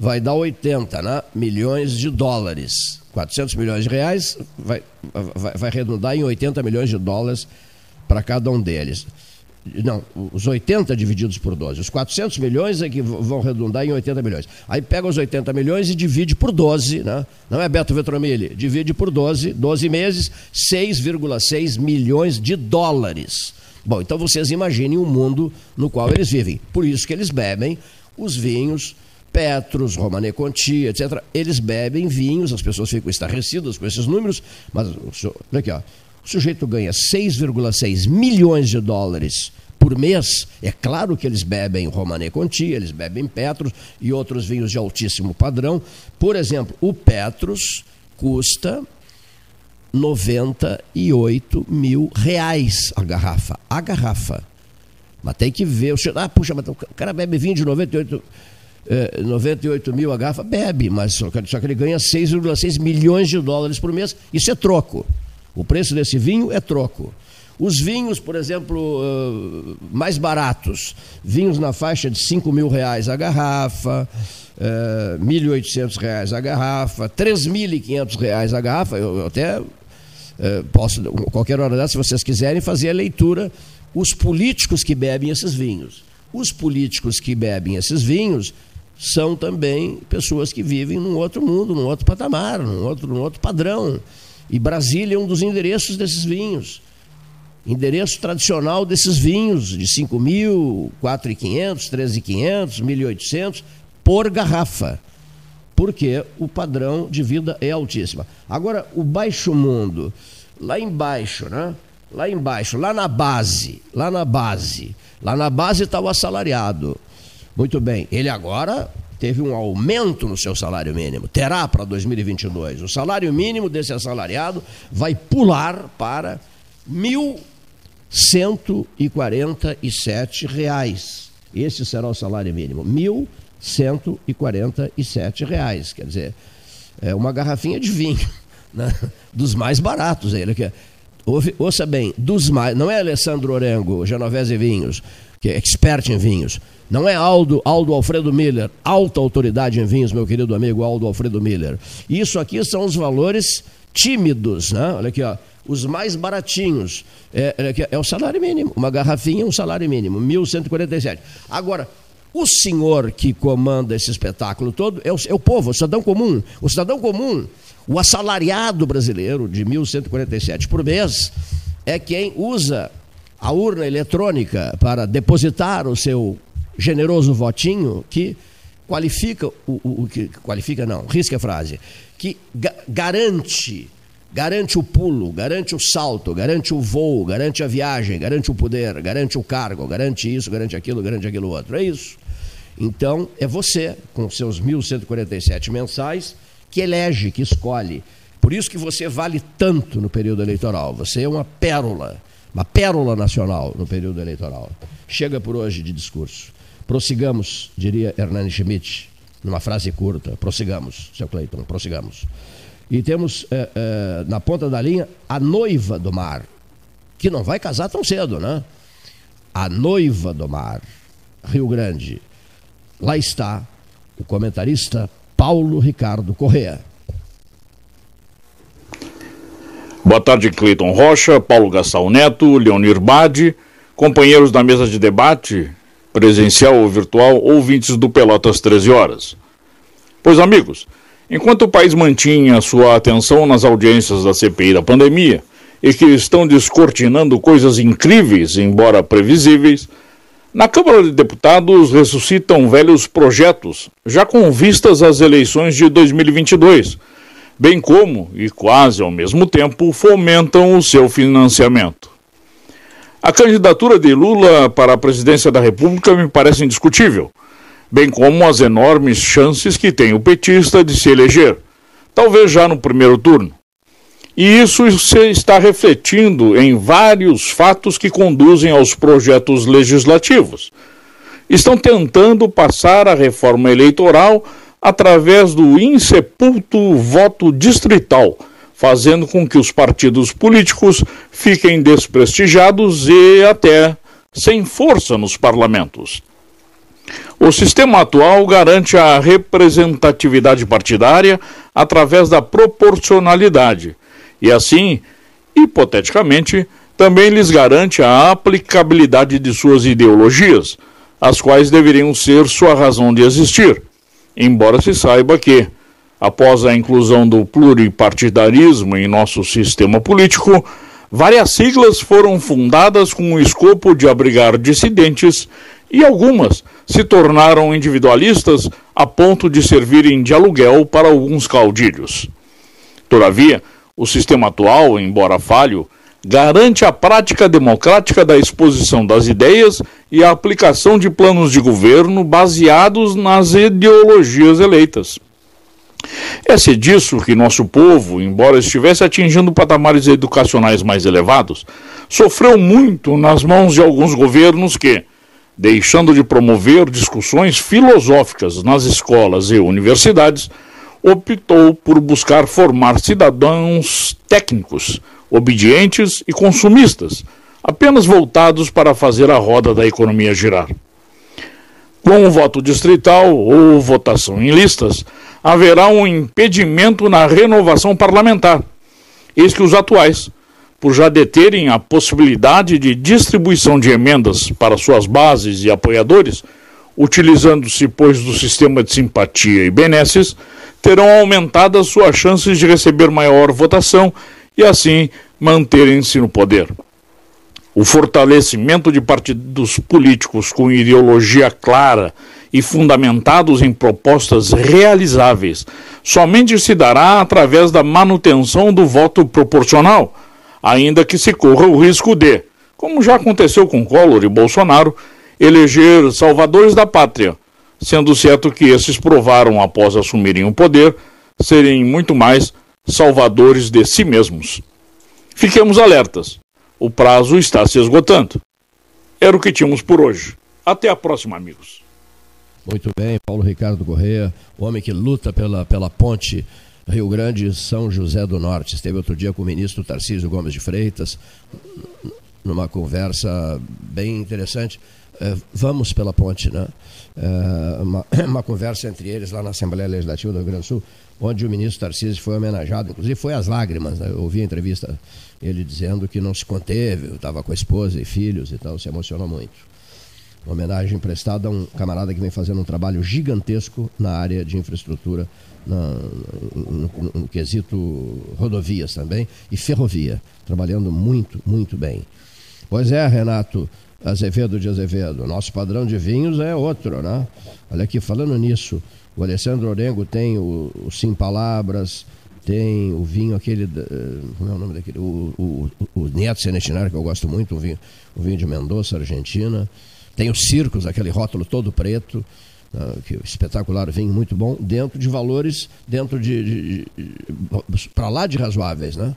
[SPEAKER 9] vai dar 80 né? milhões de dólares. 400 milhões de reais vai, vai, vai redundar em 80 milhões de dólares para cada um deles. Não, os 80 divididos por 12. Os 400 milhões é que vão redundar em 80 milhões. Aí pega os 80 milhões e divide por 12, né? Não é Beto Vetromilli? Divide por 12, 12 meses, 6,6 milhões de dólares. Bom, então vocês imaginem o mundo no qual eles vivem. Por isso que eles bebem os vinhos Petros, Romane Conti, etc. Eles bebem vinhos, as pessoas ficam estarrecidas com esses números, mas olha aqui, ó, o sujeito ganha 6,6 milhões de dólares por mês. É claro que eles bebem Romané Conti, eles bebem Petros e outros vinhos de altíssimo padrão. Por exemplo, o Petros custa 98 mil reais a garrafa. A garrafa. Mas tem que ver. Ah, puxa, mas o cara bebe vinho de 98, eh, 98 mil a garrafa? Bebe, mas só que, só que ele ganha 6,6 milhões de dólares por mês. Isso é troco. O preço desse vinho é troco. Os vinhos, por exemplo, uh, mais baratos, vinhos na faixa de 5 mil reais a garrafa, uh, 1.800 reais a garrafa, 3.500 reais a garrafa. Eu, até uh, posso, qualquer hora dessa, se vocês quiserem, fazer a leitura, os políticos que bebem esses vinhos. Os políticos que bebem esses vinhos são também pessoas que vivem num outro mundo, num outro patamar, num outro, num outro padrão. E Brasília é um dos endereços desses vinhos. Endereço tradicional desses vinhos, de 5 mil, 4.500, 13.500, 1.800 por garrafa. Porque o padrão de vida é altíssimo. Agora, o baixo mundo, lá embaixo, né? lá embaixo, lá na base, lá na base, lá na base está o assalariado. Muito bem, ele agora teve um aumento no seu salário mínimo, terá para 2022. O salário mínimo desse assalariado vai pular para 1.147 reais. Esse será o salário mínimo, 1.147 reais. Quer dizer, é uma garrafinha de vinho, né? dos mais baratos. Ele quer. Ouça bem, dos mais, não é Alessandro Orengo, Genovese Vinhos, que é expert em vinhos. Não é Aldo, Aldo Alfredo Miller, alta autoridade em vinhos, meu querido amigo Aldo Alfredo Miller. Isso aqui são os valores tímidos, né? Olha aqui, ó. Os mais baratinhos. É, é, é o salário mínimo. Uma garrafinha, um salário mínimo, 1.147. Agora, o senhor que comanda esse espetáculo todo é o, é o povo, o cidadão comum. O cidadão comum, o assalariado brasileiro de 1.147 por mês, é quem usa a urna eletrônica para depositar o seu generoso votinho que qualifica o, o, o que qualifica não, risca a frase, que ga garante garante o pulo, garante o salto, garante o voo, garante a viagem, garante o poder, garante o cargo, garante isso, garante aquilo, garante aquilo outro. É isso. Então, é você, com seus 1.147 mensais, que elege, que escolhe. Por isso que você vale tanto no período eleitoral. Você é uma pérola, uma pérola nacional no período eleitoral. Chega por hoje de discurso. Prossigamos, diria Hernani Schmidt, numa frase curta. Prossigamos, seu Cleiton, prossigamos. E temos é, é, na ponta da linha a noiva do mar, que não vai casar tão cedo, né? A noiva do mar, Rio Grande. Lá está o comentarista Paulo Ricardo Correa.
[SPEAKER 20] Boa tarde, Cleiton Rocha, Paulo Gastão Neto, Leonir Bade, companheiros da mesa de debate presencial ou virtual, ouvintes do Pelotas 13 Horas. Pois, amigos, enquanto o país mantinha sua atenção nas audiências da CPI da pandemia e que estão descortinando coisas incríveis, embora previsíveis, na Câmara de Deputados ressuscitam velhos projetos, já com vistas às eleições de 2022, bem como, e quase ao mesmo tempo, fomentam o seu financiamento. A candidatura de Lula para a presidência da República me parece indiscutível, bem como as enormes chances que tem o petista de se eleger, talvez já no primeiro turno. E isso se está refletindo em vários fatos que conduzem aos projetos legislativos. Estão tentando passar a reforma eleitoral através do insepulto voto distrital fazendo com que os partidos políticos fiquem desprestigiados e até sem força nos parlamentos. O sistema atual garante a representatividade partidária através da proporcionalidade e, assim, hipoteticamente, também lhes garante a aplicabilidade de suas ideologias, as quais deveriam ser sua razão de existir, embora se saiba que, após a inclusão do pluripartidarismo em nosso sistema político, várias siglas foram fundadas com o escopo de abrigar dissidentes e algumas se tornaram individualistas a ponto de servirem de aluguel para alguns caudilhos. Todavia, o sistema atual, embora falho, garante a prática democrática da exposição das ideias e a aplicação de planos de governo baseados nas ideologias eleitas. É-se disso que nosso povo, embora estivesse atingindo patamares educacionais mais elevados, sofreu muito nas mãos de alguns governos que, deixando de promover discussões filosóficas nas escolas e universidades, optou por buscar formar cidadãos técnicos, obedientes e consumistas, apenas voltados para fazer a roda da economia girar. Com o voto distrital ou votação em listas, haverá um impedimento na renovação parlamentar. Eis que os atuais, por já deterem a possibilidade de distribuição de emendas para suas bases e apoiadores, utilizando-se, pois, do sistema de simpatia e benesses, terão aumentadas suas chances de receber maior votação e, assim, manterem-se no poder. O fortalecimento de partidos políticos com ideologia clara e fundamentados em propostas realizáveis somente se dará através da manutenção do voto proporcional, ainda que se corra o risco de, como já aconteceu com Collor e Bolsonaro, eleger salvadores da pátria, sendo certo que esses provaram, após assumirem o poder, serem muito mais salvadores de si mesmos. Fiquemos alertas. O prazo está se esgotando. Era o que tínhamos por hoje. Até a próxima, amigos.
[SPEAKER 9] Muito bem, Paulo Ricardo Correia, homem que luta pela, pela ponte Rio Grande São José do Norte. Esteve outro dia com o ministro Tarcísio Gomes de Freitas, numa conversa bem interessante. É, vamos pela ponte, né? É, uma, uma, conversa entre eles lá na Assembleia Legislativa do Rio Grande do Sul, onde o ministro Tarcísio foi homenageado, inclusive foi às lágrimas. Né? Eu ouvi a entrevista ele dizendo que não se conteve, estava com a esposa e filhos e tal, se emocionou muito. Uma homenagem prestada a um camarada que vem fazendo um trabalho gigantesco na área de infraestrutura, na, no, no, no quesito rodovias também e ferrovia, trabalhando muito, muito bem. Pois é, Renato Azevedo de Azevedo, nosso padrão de vinhos é outro, né? Olha aqui, falando nisso, o Alessandro Orengo tem o, o Sim Palavras, tem o vinho aquele, como é o nome daquele? O, o, o Nieto Senestinário, que eu gosto muito, o vinho, o vinho de Mendoza, Argentina. Tem os circos, aquele rótulo todo preto, uh, que espetacular, vinho muito bom, dentro de valores, dentro de, de, de para lá de razoáveis, né?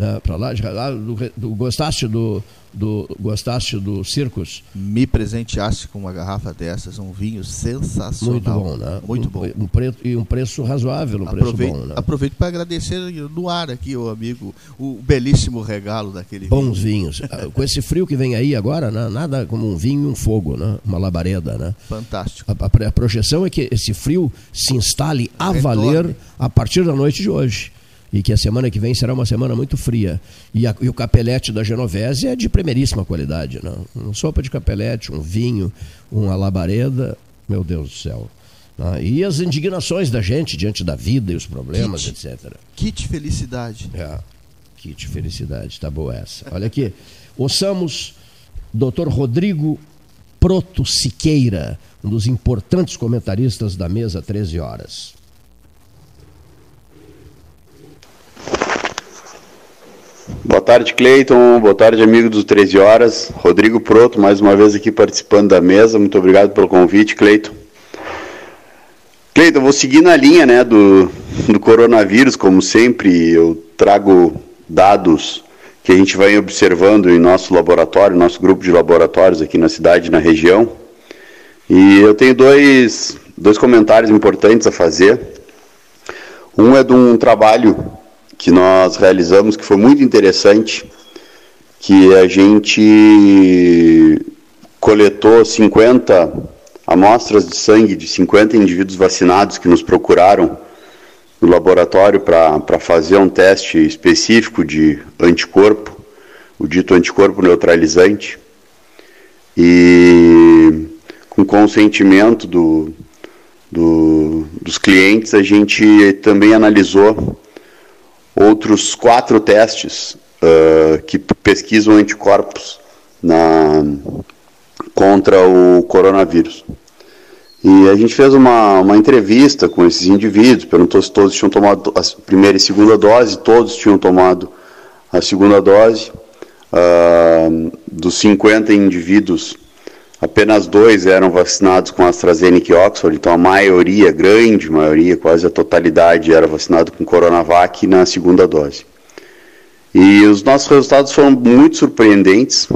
[SPEAKER 9] Uh, para lá, de, lá do, do, gostaste do, do gostaste do Circus?
[SPEAKER 21] Me presenteaste com uma garrafa dessas, um vinho sensacional.
[SPEAKER 9] Muito bom, né?
[SPEAKER 21] Muito
[SPEAKER 9] um,
[SPEAKER 21] bom.
[SPEAKER 9] Um e um preço razoável, um
[SPEAKER 21] aproveito,
[SPEAKER 9] preço bom, né?
[SPEAKER 21] Aproveito para agradecer no ar aqui, o amigo, o belíssimo regalo daquele
[SPEAKER 9] Bons vinho. vinhos. Ah, com esse frio que vem aí agora, né? nada como um vinho e um fogo, né? Uma labareda, né?
[SPEAKER 21] Fantástico.
[SPEAKER 9] A, a, a projeção é que esse frio se instale a Retorne. valer a partir da noite de hoje e que a semana que vem será uma semana muito fria. E, a, e o capelete da Genovese é de primeiríssima qualidade. Não? Uma sopa de capelete, um vinho, uma labareda, meu Deus do céu. Ah, e as indignações da gente diante da vida e os problemas,
[SPEAKER 21] kit,
[SPEAKER 9] etc.
[SPEAKER 21] Kit felicidade.
[SPEAKER 9] É, kit felicidade, tá boa essa. Olha aqui, ouçamos Dr. Rodrigo Proto Siqueira, um dos importantes comentaristas da mesa 13 horas.
[SPEAKER 22] Boa tarde, Cleiton. Boa tarde, amigo dos 13 Horas. Rodrigo Proto, mais uma vez aqui participando da mesa. Muito obrigado pelo convite, Cleiton. Cleiton, vou seguir na linha né, do, do coronavírus, como sempre. Eu trago dados que a gente vai observando em nosso laboratório, nosso grupo de laboratórios aqui na cidade na região. E eu tenho dois, dois comentários importantes a fazer. Um é de um trabalho que nós realizamos, que foi muito interessante, que a gente coletou 50 amostras de sangue de 50 indivíduos vacinados que nos procuraram no laboratório para fazer um teste específico de anticorpo, o dito anticorpo neutralizante. E com consentimento do, do, dos clientes, a gente também analisou outros quatro testes uh, que pesquisam anticorpos na, contra o coronavírus. E a gente fez uma, uma entrevista com esses indivíduos, perguntou se todos tinham tomado a primeira e segunda dose, todos tinham tomado a segunda dose. Uh, dos 50 indivíduos Apenas dois eram vacinados com AstraZeneca e Oxford, então a maioria, grande maioria, quase a totalidade era vacinado com Coronavac na segunda dose. E os nossos resultados foram muito surpreendentes,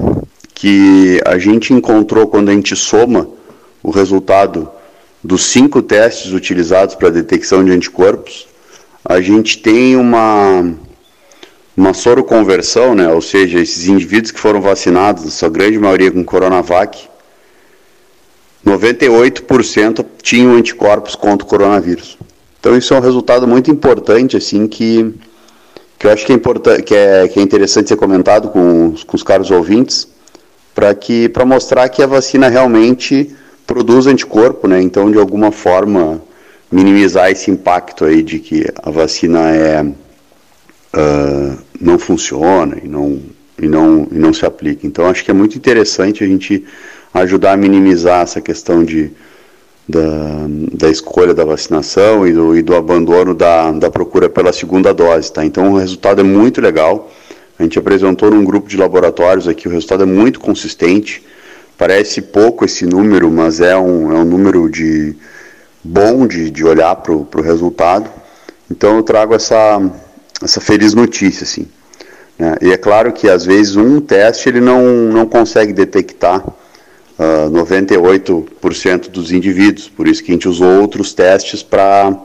[SPEAKER 22] que a gente encontrou quando a gente soma o resultado dos cinco testes utilizados para detecção de anticorpos, a gente tem uma, uma soroconversão, né? ou seja, esses indivíduos que foram vacinados, na sua grande maioria com Coronavac, 98% tinham anticorpos contra o coronavírus. Então isso é um resultado muito importante, assim, que, que eu acho que é, importante, que é, que é interessante ser comentado com, os, com os caros ouvintes, para que para mostrar que a vacina realmente produz anticorpo, né? Então, de alguma forma, minimizar esse impacto aí de que a vacina é uh, não funciona e não e não e não se aplica. Então, acho que é muito interessante a gente ajudar a minimizar essa questão de, da, da escolha da vacinação e do, e do abandono da, da procura pela segunda dose. Tá? Então o resultado é muito legal. A gente apresentou num grupo de laboratórios aqui, o resultado é muito consistente. Parece pouco esse número, mas é um, é um número de bom de, de olhar para o resultado. Então eu trago essa, essa feliz notícia, assim. Né? E é claro que às vezes um teste ele não, não consegue detectar uh, 98% dos indivíduos, por isso que a gente usou outros testes para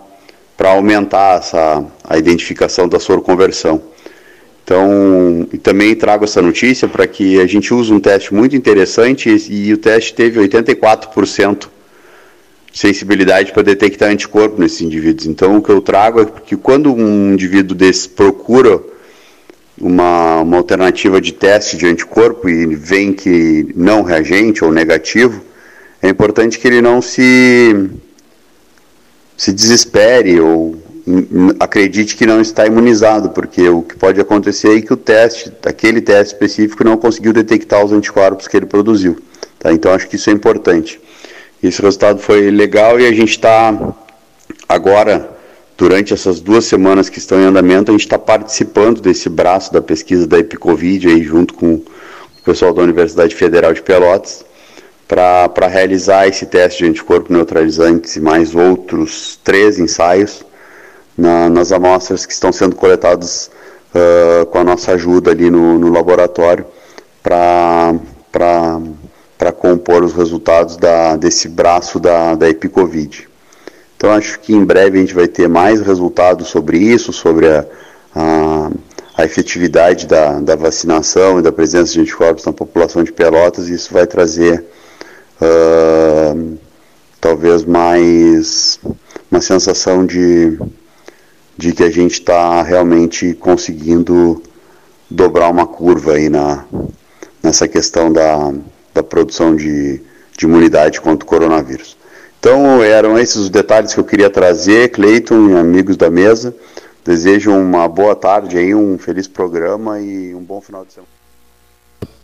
[SPEAKER 22] aumentar essa, a identificação da soroconversão. Então, também trago essa notícia para que a gente use um teste muito interessante e, e o teste teve 84% sensibilidade para detectar anticorpo nesses indivíduos. Então, o que eu trago é que quando um indivíduo desse procura uma, uma alternativa de teste de anticorpo e vem que não reagente ou negativo, é importante que ele não se, se desespere ou acredite que não está imunizado, porque o que pode acontecer é que o teste, aquele teste específico, não conseguiu detectar os anticorpos que ele produziu. Tá? Então acho que isso é importante. Esse resultado foi legal e a gente está agora, durante essas duas semanas que estão em andamento, a gente está participando desse braço da pesquisa da Epicovid aí junto com o pessoal da Universidade Federal de Pelotas para realizar esse teste de anticorpo neutralizantes e mais outros três ensaios na, nas amostras que estão sendo coletadas uh, com a nossa ajuda ali no, no laboratório para compor os resultados da, desse braço da, da Epicovid. Então acho que em breve a gente vai ter mais resultados sobre isso, sobre a, a, a efetividade da, da vacinação e da presença de anticorpos na população de Pelotas, e isso vai trazer uh, talvez mais uma sensação de, de que a gente está realmente conseguindo dobrar uma curva aí na, nessa questão da, da produção de, de imunidade contra o coronavírus. Então eram esses os detalhes que eu queria trazer, Cleiton e amigos da mesa. Desejo uma boa tarde aí, um feliz programa e um bom final de semana.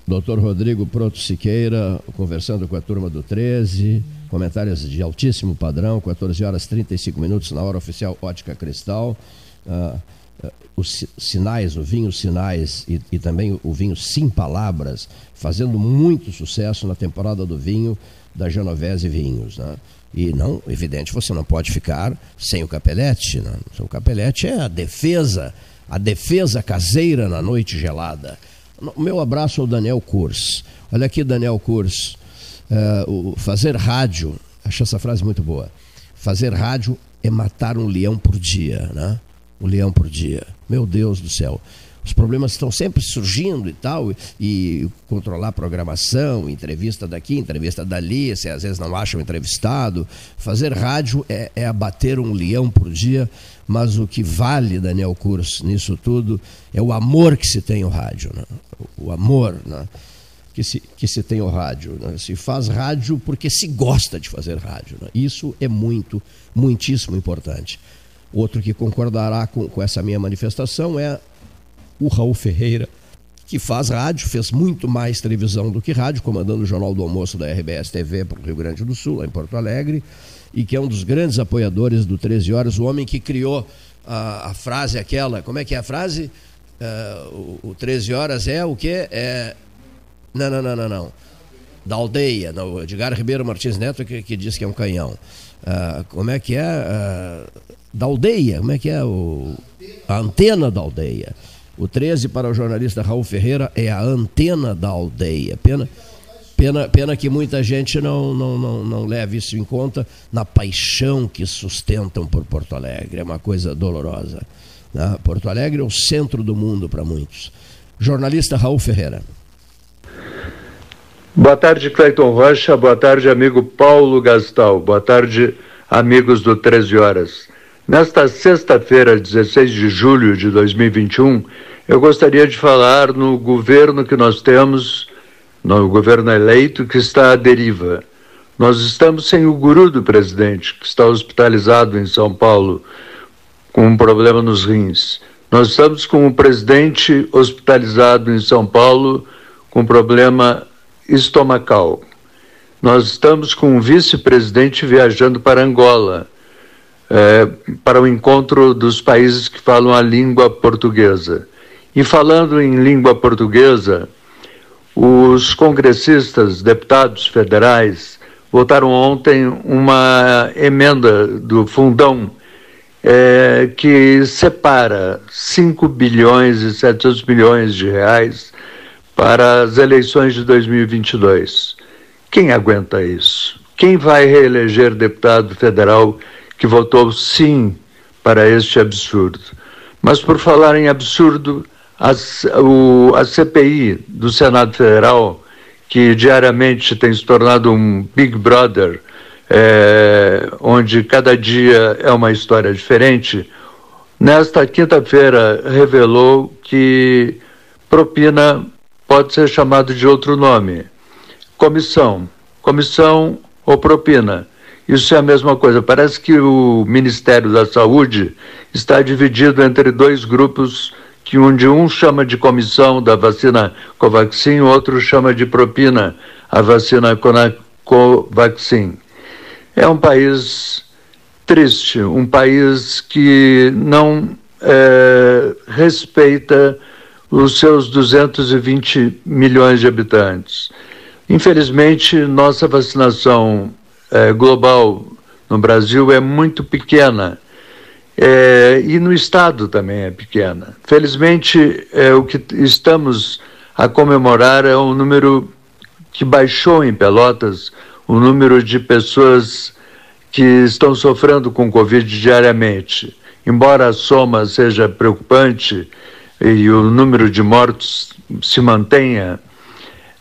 [SPEAKER 9] Doutor Rodrigo Proto Siqueira, conversando com a turma do 13, comentários de altíssimo padrão, 14 horas 35 minutos na hora oficial Ótica Cristal. Uh, uh, os sinais, o vinho Sinais e, e, também o vinho Sim Palavras, fazendo muito sucesso na temporada do vinho da Genovese Vinhos. Né? E não, evidente, você não pode ficar sem o capelete. Né? O capelete é a defesa, a defesa caseira na noite gelada. O meu abraço ao Daniel Kurs. Olha aqui, Daniel Kurs. Uh, o fazer rádio, acho essa frase muito boa. Fazer rádio é matar um leão por dia, né? Um leão por dia. Meu Deus do céu. Os problemas estão sempre surgindo e tal, e, controlar a programação, entrevista daqui, entrevista dali, se às vezes não acham entrevistado. Fazer rádio é, é abater um leão por dia, mas o que vale, Daniel Curso, nisso tudo, é o amor que se tem ao rádio. Né? O amor né? que, se, que se tem ao rádio. Né? Se faz rádio porque se gosta de fazer rádio. Né? Isso é muito, muitíssimo importante. Outro que concordará com, com essa minha manifestação é o Raul Ferreira, que faz rádio, fez muito mais televisão do que rádio, comandando o Jornal do Almoço da RBS TV para o Rio Grande do Sul, lá em Porto Alegre, e que é um dos grandes apoiadores do 13 Horas, o homem que criou a, a frase aquela, como é que é a frase? Uh, o, o 13 Horas é o quê? É... Não, não, não, não, não. Da aldeia, não, Edgar Ribeiro Martins Neto que, que diz que é um canhão. Uh, como é que é? Uh, da aldeia, como é que é? O, a antena da aldeia. O 13 para o jornalista Raul Ferreira é a antena da aldeia. Pena, pena, pena que muita gente não, não, não, não leve isso em conta na paixão que sustentam por Porto Alegre. É uma coisa dolorosa. Né? Porto Alegre é o centro do mundo para muitos. Jornalista Raul Ferreira.
[SPEAKER 23] Boa tarde, Cleiton Rocha. Boa tarde, amigo Paulo Gastal. Boa tarde, amigos do 13 Horas. Nesta sexta-feira, 16 de julho de 2021, eu gostaria de falar no governo que nós temos, no governo eleito, que está à deriva. Nós estamos sem o guru do presidente, que está hospitalizado em São Paulo com um problema nos rins. Nós estamos com o presidente hospitalizado em São Paulo com problema estomacal. Nós estamos com o vice-presidente viajando para Angola é, para o encontro dos países que falam a língua portuguesa. E falando em língua portuguesa, os congressistas, deputados federais, votaram ontem uma emenda do fundão é, que separa 5 bilhões e 700 milhões de reais para as eleições de 2022. Quem aguenta isso? Quem vai reeleger deputado federal que votou sim para este absurdo? Mas por falar em absurdo, a, o, a CPI do Senado Federal, que diariamente tem se tornado um Big Brother é, onde cada dia é uma história diferente, nesta quinta-feira revelou que propina pode ser chamado de outro nome. Comissão. Comissão ou propina. Isso é a mesma coisa. Parece que o Ministério da Saúde está dividido entre dois grupos que um de um chama de comissão da vacina Covaxin, o outro chama de propina a vacina Covaxin. É um país triste, um país que não é, respeita os seus 220 milhões de habitantes. Infelizmente, nossa vacinação é, global no Brasil é muito pequena. É, e no Estado também é pequena. Felizmente, é, o que estamos a comemorar é um número que baixou em Pelotas o número de pessoas que estão sofrendo com Covid diariamente. Embora a soma seja preocupante e o número de mortos se mantenha,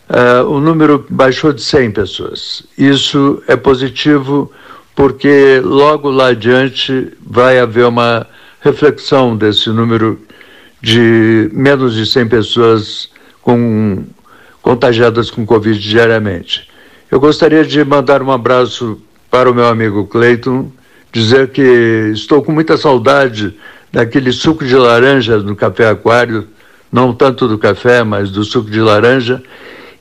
[SPEAKER 23] uh, o número baixou de 100 pessoas. Isso é positivo porque logo lá adiante vai haver uma reflexão desse número de menos de 100 pessoas com, contagiadas com Covid diariamente. Eu gostaria de mandar um abraço para o meu amigo Cleiton, dizer que estou com muita saudade daquele suco de laranja no Café Aquário, não tanto do café, mas do suco de laranja,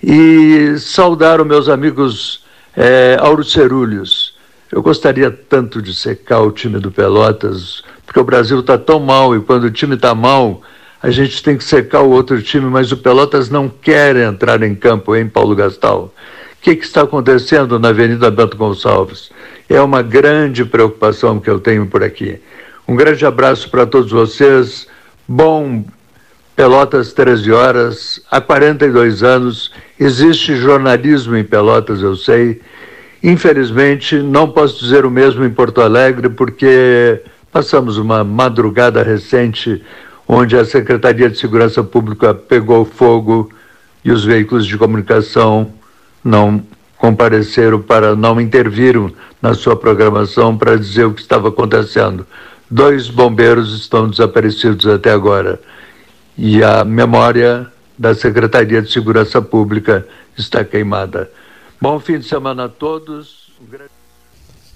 [SPEAKER 23] e saudar os meus amigos é, Auro Cerulhos. Eu gostaria tanto de secar o time do Pelotas, porque o Brasil está tão mal e quando o time está mal, a gente tem que secar o outro time, mas o Pelotas não quer entrar em campo, hein, Paulo Gastal? que, que está acontecendo na Avenida Bento Gonçalves? É uma grande preocupação que eu tenho por aqui. Um grande abraço para todos vocês. Bom Pelotas 13 horas. Há 42 anos existe jornalismo em Pelotas, eu sei. Infelizmente, não posso dizer o mesmo em Porto Alegre, porque passamos uma madrugada recente onde a Secretaria de Segurança Pública pegou fogo e os veículos de comunicação não compareceram para não interviram na sua programação para dizer o que estava acontecendo. Dois bombeiros estão desaparecidos até agora e a memória da Secretaria de Segurança Pública está queimada. Bom fim de semana a todos.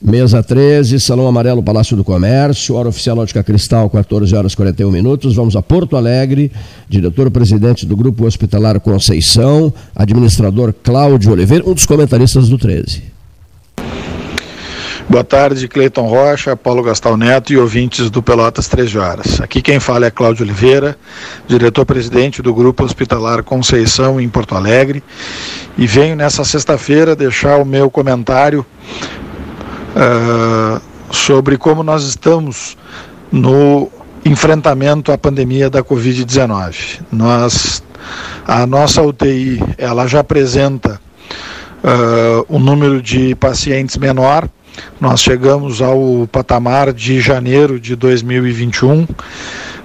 [SPEAKER 9] Mesa 13, Salão Amarelo, Palácio do Comércio, hora oficial Ótica Cristal, 14 horas 41 minutos. Vamos a Porto Alegre, diretor-presidente do Grupo Hospitalar Conceição, administrador Cláudio Oliveira, um dos comentaristas do 13.
[SPEAKER 24] Boa tarde, Cleiton Rocha, Paulo Gastal Neto e ouvintes do Pelotas 13 Horas. Aqui quem fala é Cláudio Oliveira, diretor-presidente do Grupo Hospitalar Conceição em Porto Alegre, e venho nessa sexta-feira deixar o meu comentário uh, sobre como nós estamos no enfrentamento à pandemia da Covid-19. Nós, a nossa UTI, ela já apresenta uh, um número de pacientes menor. Nós chegamos ao patamar de janeiro de 2021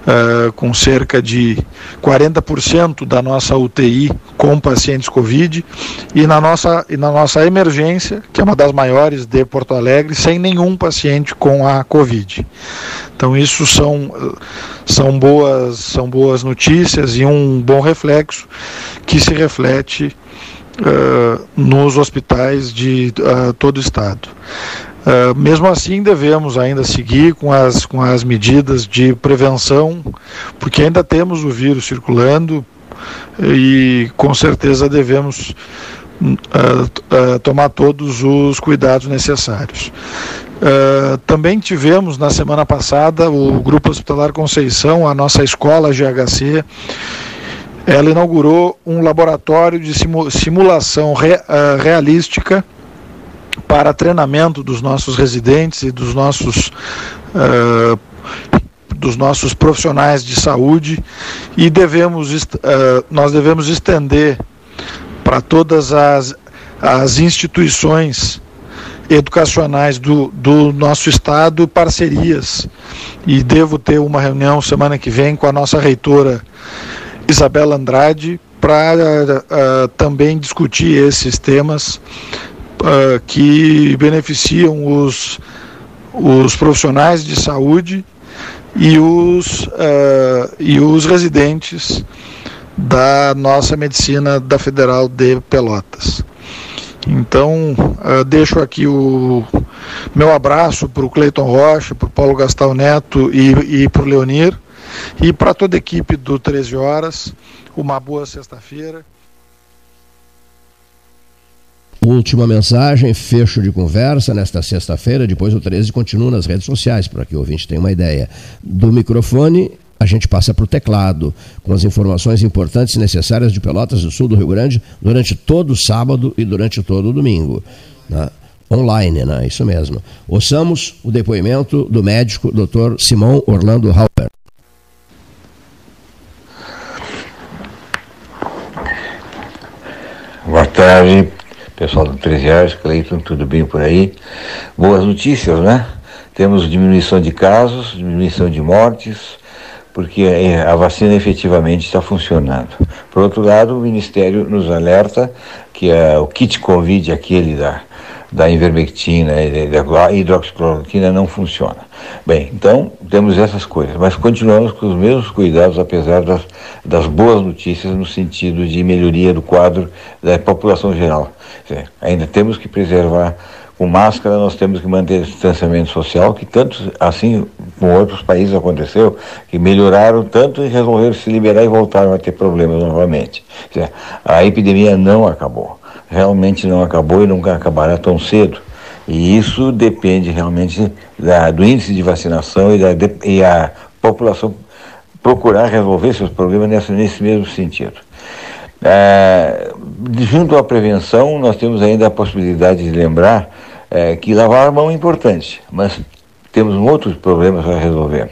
[SPEAKER 24] uh, com cerca de 40% da nossa UTI com pacientes Covid e na, nossa, e na nossa emergência, que é uma das maiores de Porto Alegre, sem nenhum paciente com a Covid. Então isso são, são, boas, são boas notícias e um bom reflexo que se reflete Uh, nos hospitais de uh, todo o estado. Uh, mesmo assim, devemos ainda seguir com as, com as medidas de prevenção, porque ainda temos o vírus circulando e com certeza devemos uh, uh, tomar todos os cuidados necessários. Também tivemos na semana passada o Grupo Hospitalar Conceição, a nossa escola GHC, ela inaugurou um laboratório de simulação re, uh, realística para treinamento dos nossos residentes e dos nossos uh, dos nossos profissionais de saúde. E devemos uh, nós devemos estender para todas as, as instituições educacionais do, do nosso estado parcerias. E devo ter uma reunião semana que vem com a nossa reitora Isabela Andrade para uh, também discutir esses temas uh, que beneficiam os, os profissionais de saúde e os, uh, e os residentes da nossa medicina da Federal de Pelotas. Então, deixo aqui o meu abraço para o Cleiton Rocha, para o Paulo Gastal Neto e, e para o Leonir, e para toda a equipe do 13 Horas. Uma boa sexta-feira.
[SPEAKER 9] Última mensagem, fecho de conversa nesta sexta-feira. Depois o 13 continua nas redes sociais, para que o ouvinte tenha uma ideia. Do microfone, a gente passa para o teclado, com as informações importantes e necessárias de Pelotas do Sul do Rio Grande durante todo o sábado e durante todo o domingo. Né? Online, né? Isso mesmo. Ouçamos o depoimento do médico Dr. Simão Orlando Halper.
[SPEAKER 25] Tarde, pessoal do 13 Horas, Cleiton, tudo bem por aí? Boas notícias, né? Temos diminuição de casos, diminuição de mortes, porque é, a vacina efetivamente está funcionando. Por outro lado, o Ministério nos alerta que é o kit Covid, aquele da, da ivermectina e da hidroxicloroquina, não funciona. Bem, então temos essas coisas, mas continuamos com os mesmos cuidados, apesar das, das boas notícias no sentido de melhoria do quadro da população geral. Ainda temos que preservar com máscara nós temos que manter o distanciamento social, que tanto assim com outros países aconteceu, que melhoraram tanto e resolveram se liberar e voltaram a ter problemas novamente. A epidemia não acabou, realmente não acabou e nunca acabará tão cedo. E isso depende realmente da, do índice de vacinação e, da, de, e a população procurar resolver seus problemas nessa, nesse mesmo sentido. É, junto à prevenção, nós temos ainda a possibilidade de lembrar é, que lavar a mão é importante, mas temos outros problemas para resolver.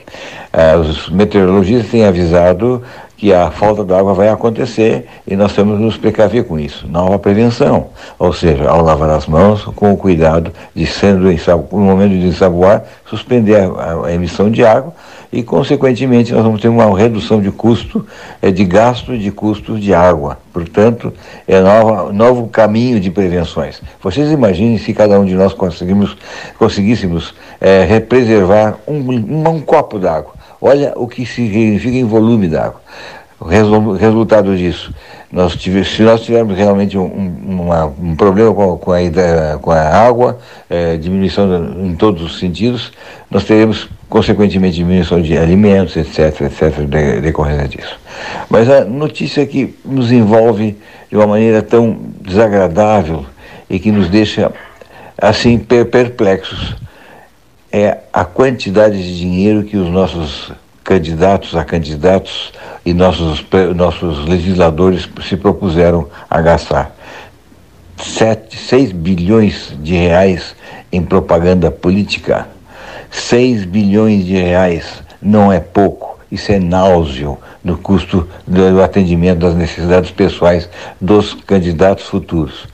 [SPEAKER 25] É, os meteorologistas têm avisado que a falta de água vai acontecer e nós temos que nos precaver com isso. Nova prevenção, ou seja, ao lavar as mãos, com o cuidado de, sendo no momento de ensaboar, suspender a, a emissão de água e, consequentemente, nós vamos ter uma redução de custo, é, de gasto de custos de água. Portanto, é nova, novo caminho de prevenções. Vocês imaginem se cada um de nós conseguimos, conseguíssemos é, preservar um, um, um copo d'água. Olha o que significa em volume d'água. O resultado disso, nós se nós tivermos realmente um, uma, um problema com, com, a, com a água, é, diminuição em todos os sentidos, nós teremos consequentemente diminuição de alimentos, etc, etc, decorrência disso. Mas a notícia que nos envolve de uma maneira tão desagradável e que nos deixa assim perplexos é a quantidade de dinheiro que os nossos candidatos a candidatos e nossos, nossos legisladores se propuseram a gastar. 7, 6 bilhões de reais em propaganda política 6 bilhões de reais não é pouco, isso é náuseo no custo do atendimento das necessidades pessoais dos candidatos futuros.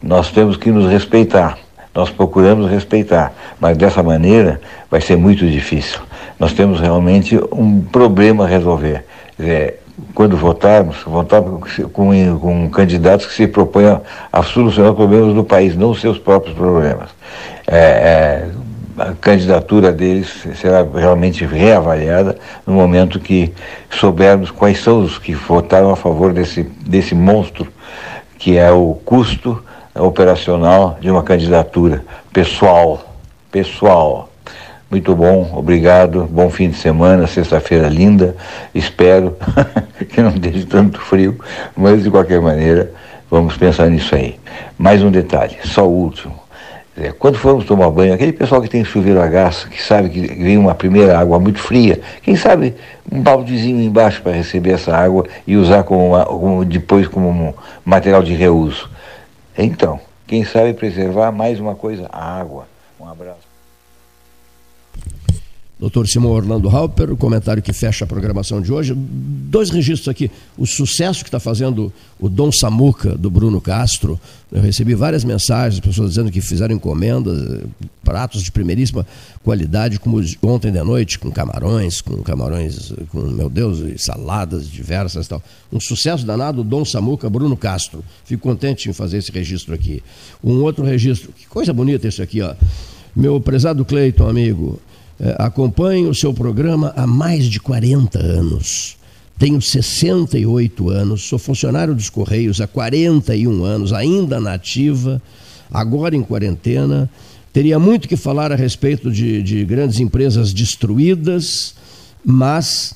[SPEAKER 25] Nós temos que nos respeitar, nós procuramos respeitar, mas dessa maneira vai ser muito difícil. Nós temos realmente um problema a resolver. É, quando votarmos, votar com, com candidatos que se proponham a solucionar os problemas do país, não os seus próprios problemas. É, é, a candidatura deles será realmente reavaliada no momento que soubermos quais são os que votaram a favor desse, desse monstro que é o custo operacional de uma candidatura pessoal. Pessoal. Muito bom, obrigado. Bom fim de semana, sexta-feira linda. Espero que não deixe tanto frio, mas de qualquer maneira, vamos pensar nisso aí. Mais um detalhe, só o último É, quando formos tomar banho, aquele pessoal que tem chuveiro a gás, que sabe que vem uma primeira água muito fria, quem sabe um baldezinho embaixo para receber essa água e usar como, uma, como depois como um material de reuso. Então, quem sabe preservar mais uma coisa, a água. Um abraço.
[SPEAKER 9] Doutor Simão Orlando Halper, o comentário que fecha a programação de hoje. Dois registros aqui. O sucesso que está fazendo o Dom Samuca, do Bruno Castro. Eu recebi várias mensagens, pessoas dizendo que fizeram encomendas, pratos de primeiríssima qualidade, como ontem de noite, com camarões, com camarões, com, meu Deus, saladas diversas e tal. Um sucesso danado, Dom Samuca, Bruno Castro. Fico contente em fazer esse registro aqui. Um outro registro, que coisa bonita isso aqui, ó. Meu prezado Cleiton, amigo, acompanho o seu programa há mais de 40 anos. Tenho 68 anos, sou funcionário dos Correios há 41 anos, ainda na ativa, agora em quarentena. Teria muito que falar a respeito de, de grandes empresas destruídas, mas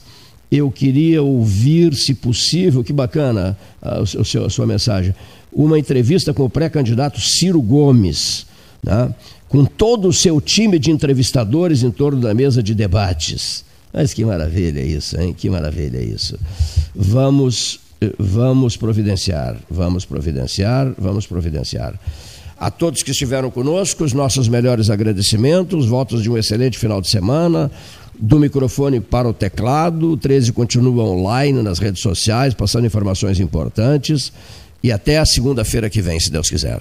[SPEAKER 9] eu queria ouvir, se possível, que bacana a, a, sua mensagem, uma entrevista com o pré-candidato Ciro Gomes. Né? Com todo o seu time de entrevistadores em torno da mesa de debates. Mas que maravilha isso, hein? Que maravilha isso. Vamos, eh, vamos providenciar, vamos providenciar, vamos providenciar. A todos que estiveram conosco, os nossos melhores agradecimentos, votos de um excelente final de semana. Do microfone para o teclado, o 13 continua online nas redes sociais, passando informações importantes. E até a segunda-feira que vem, se Deus quiser.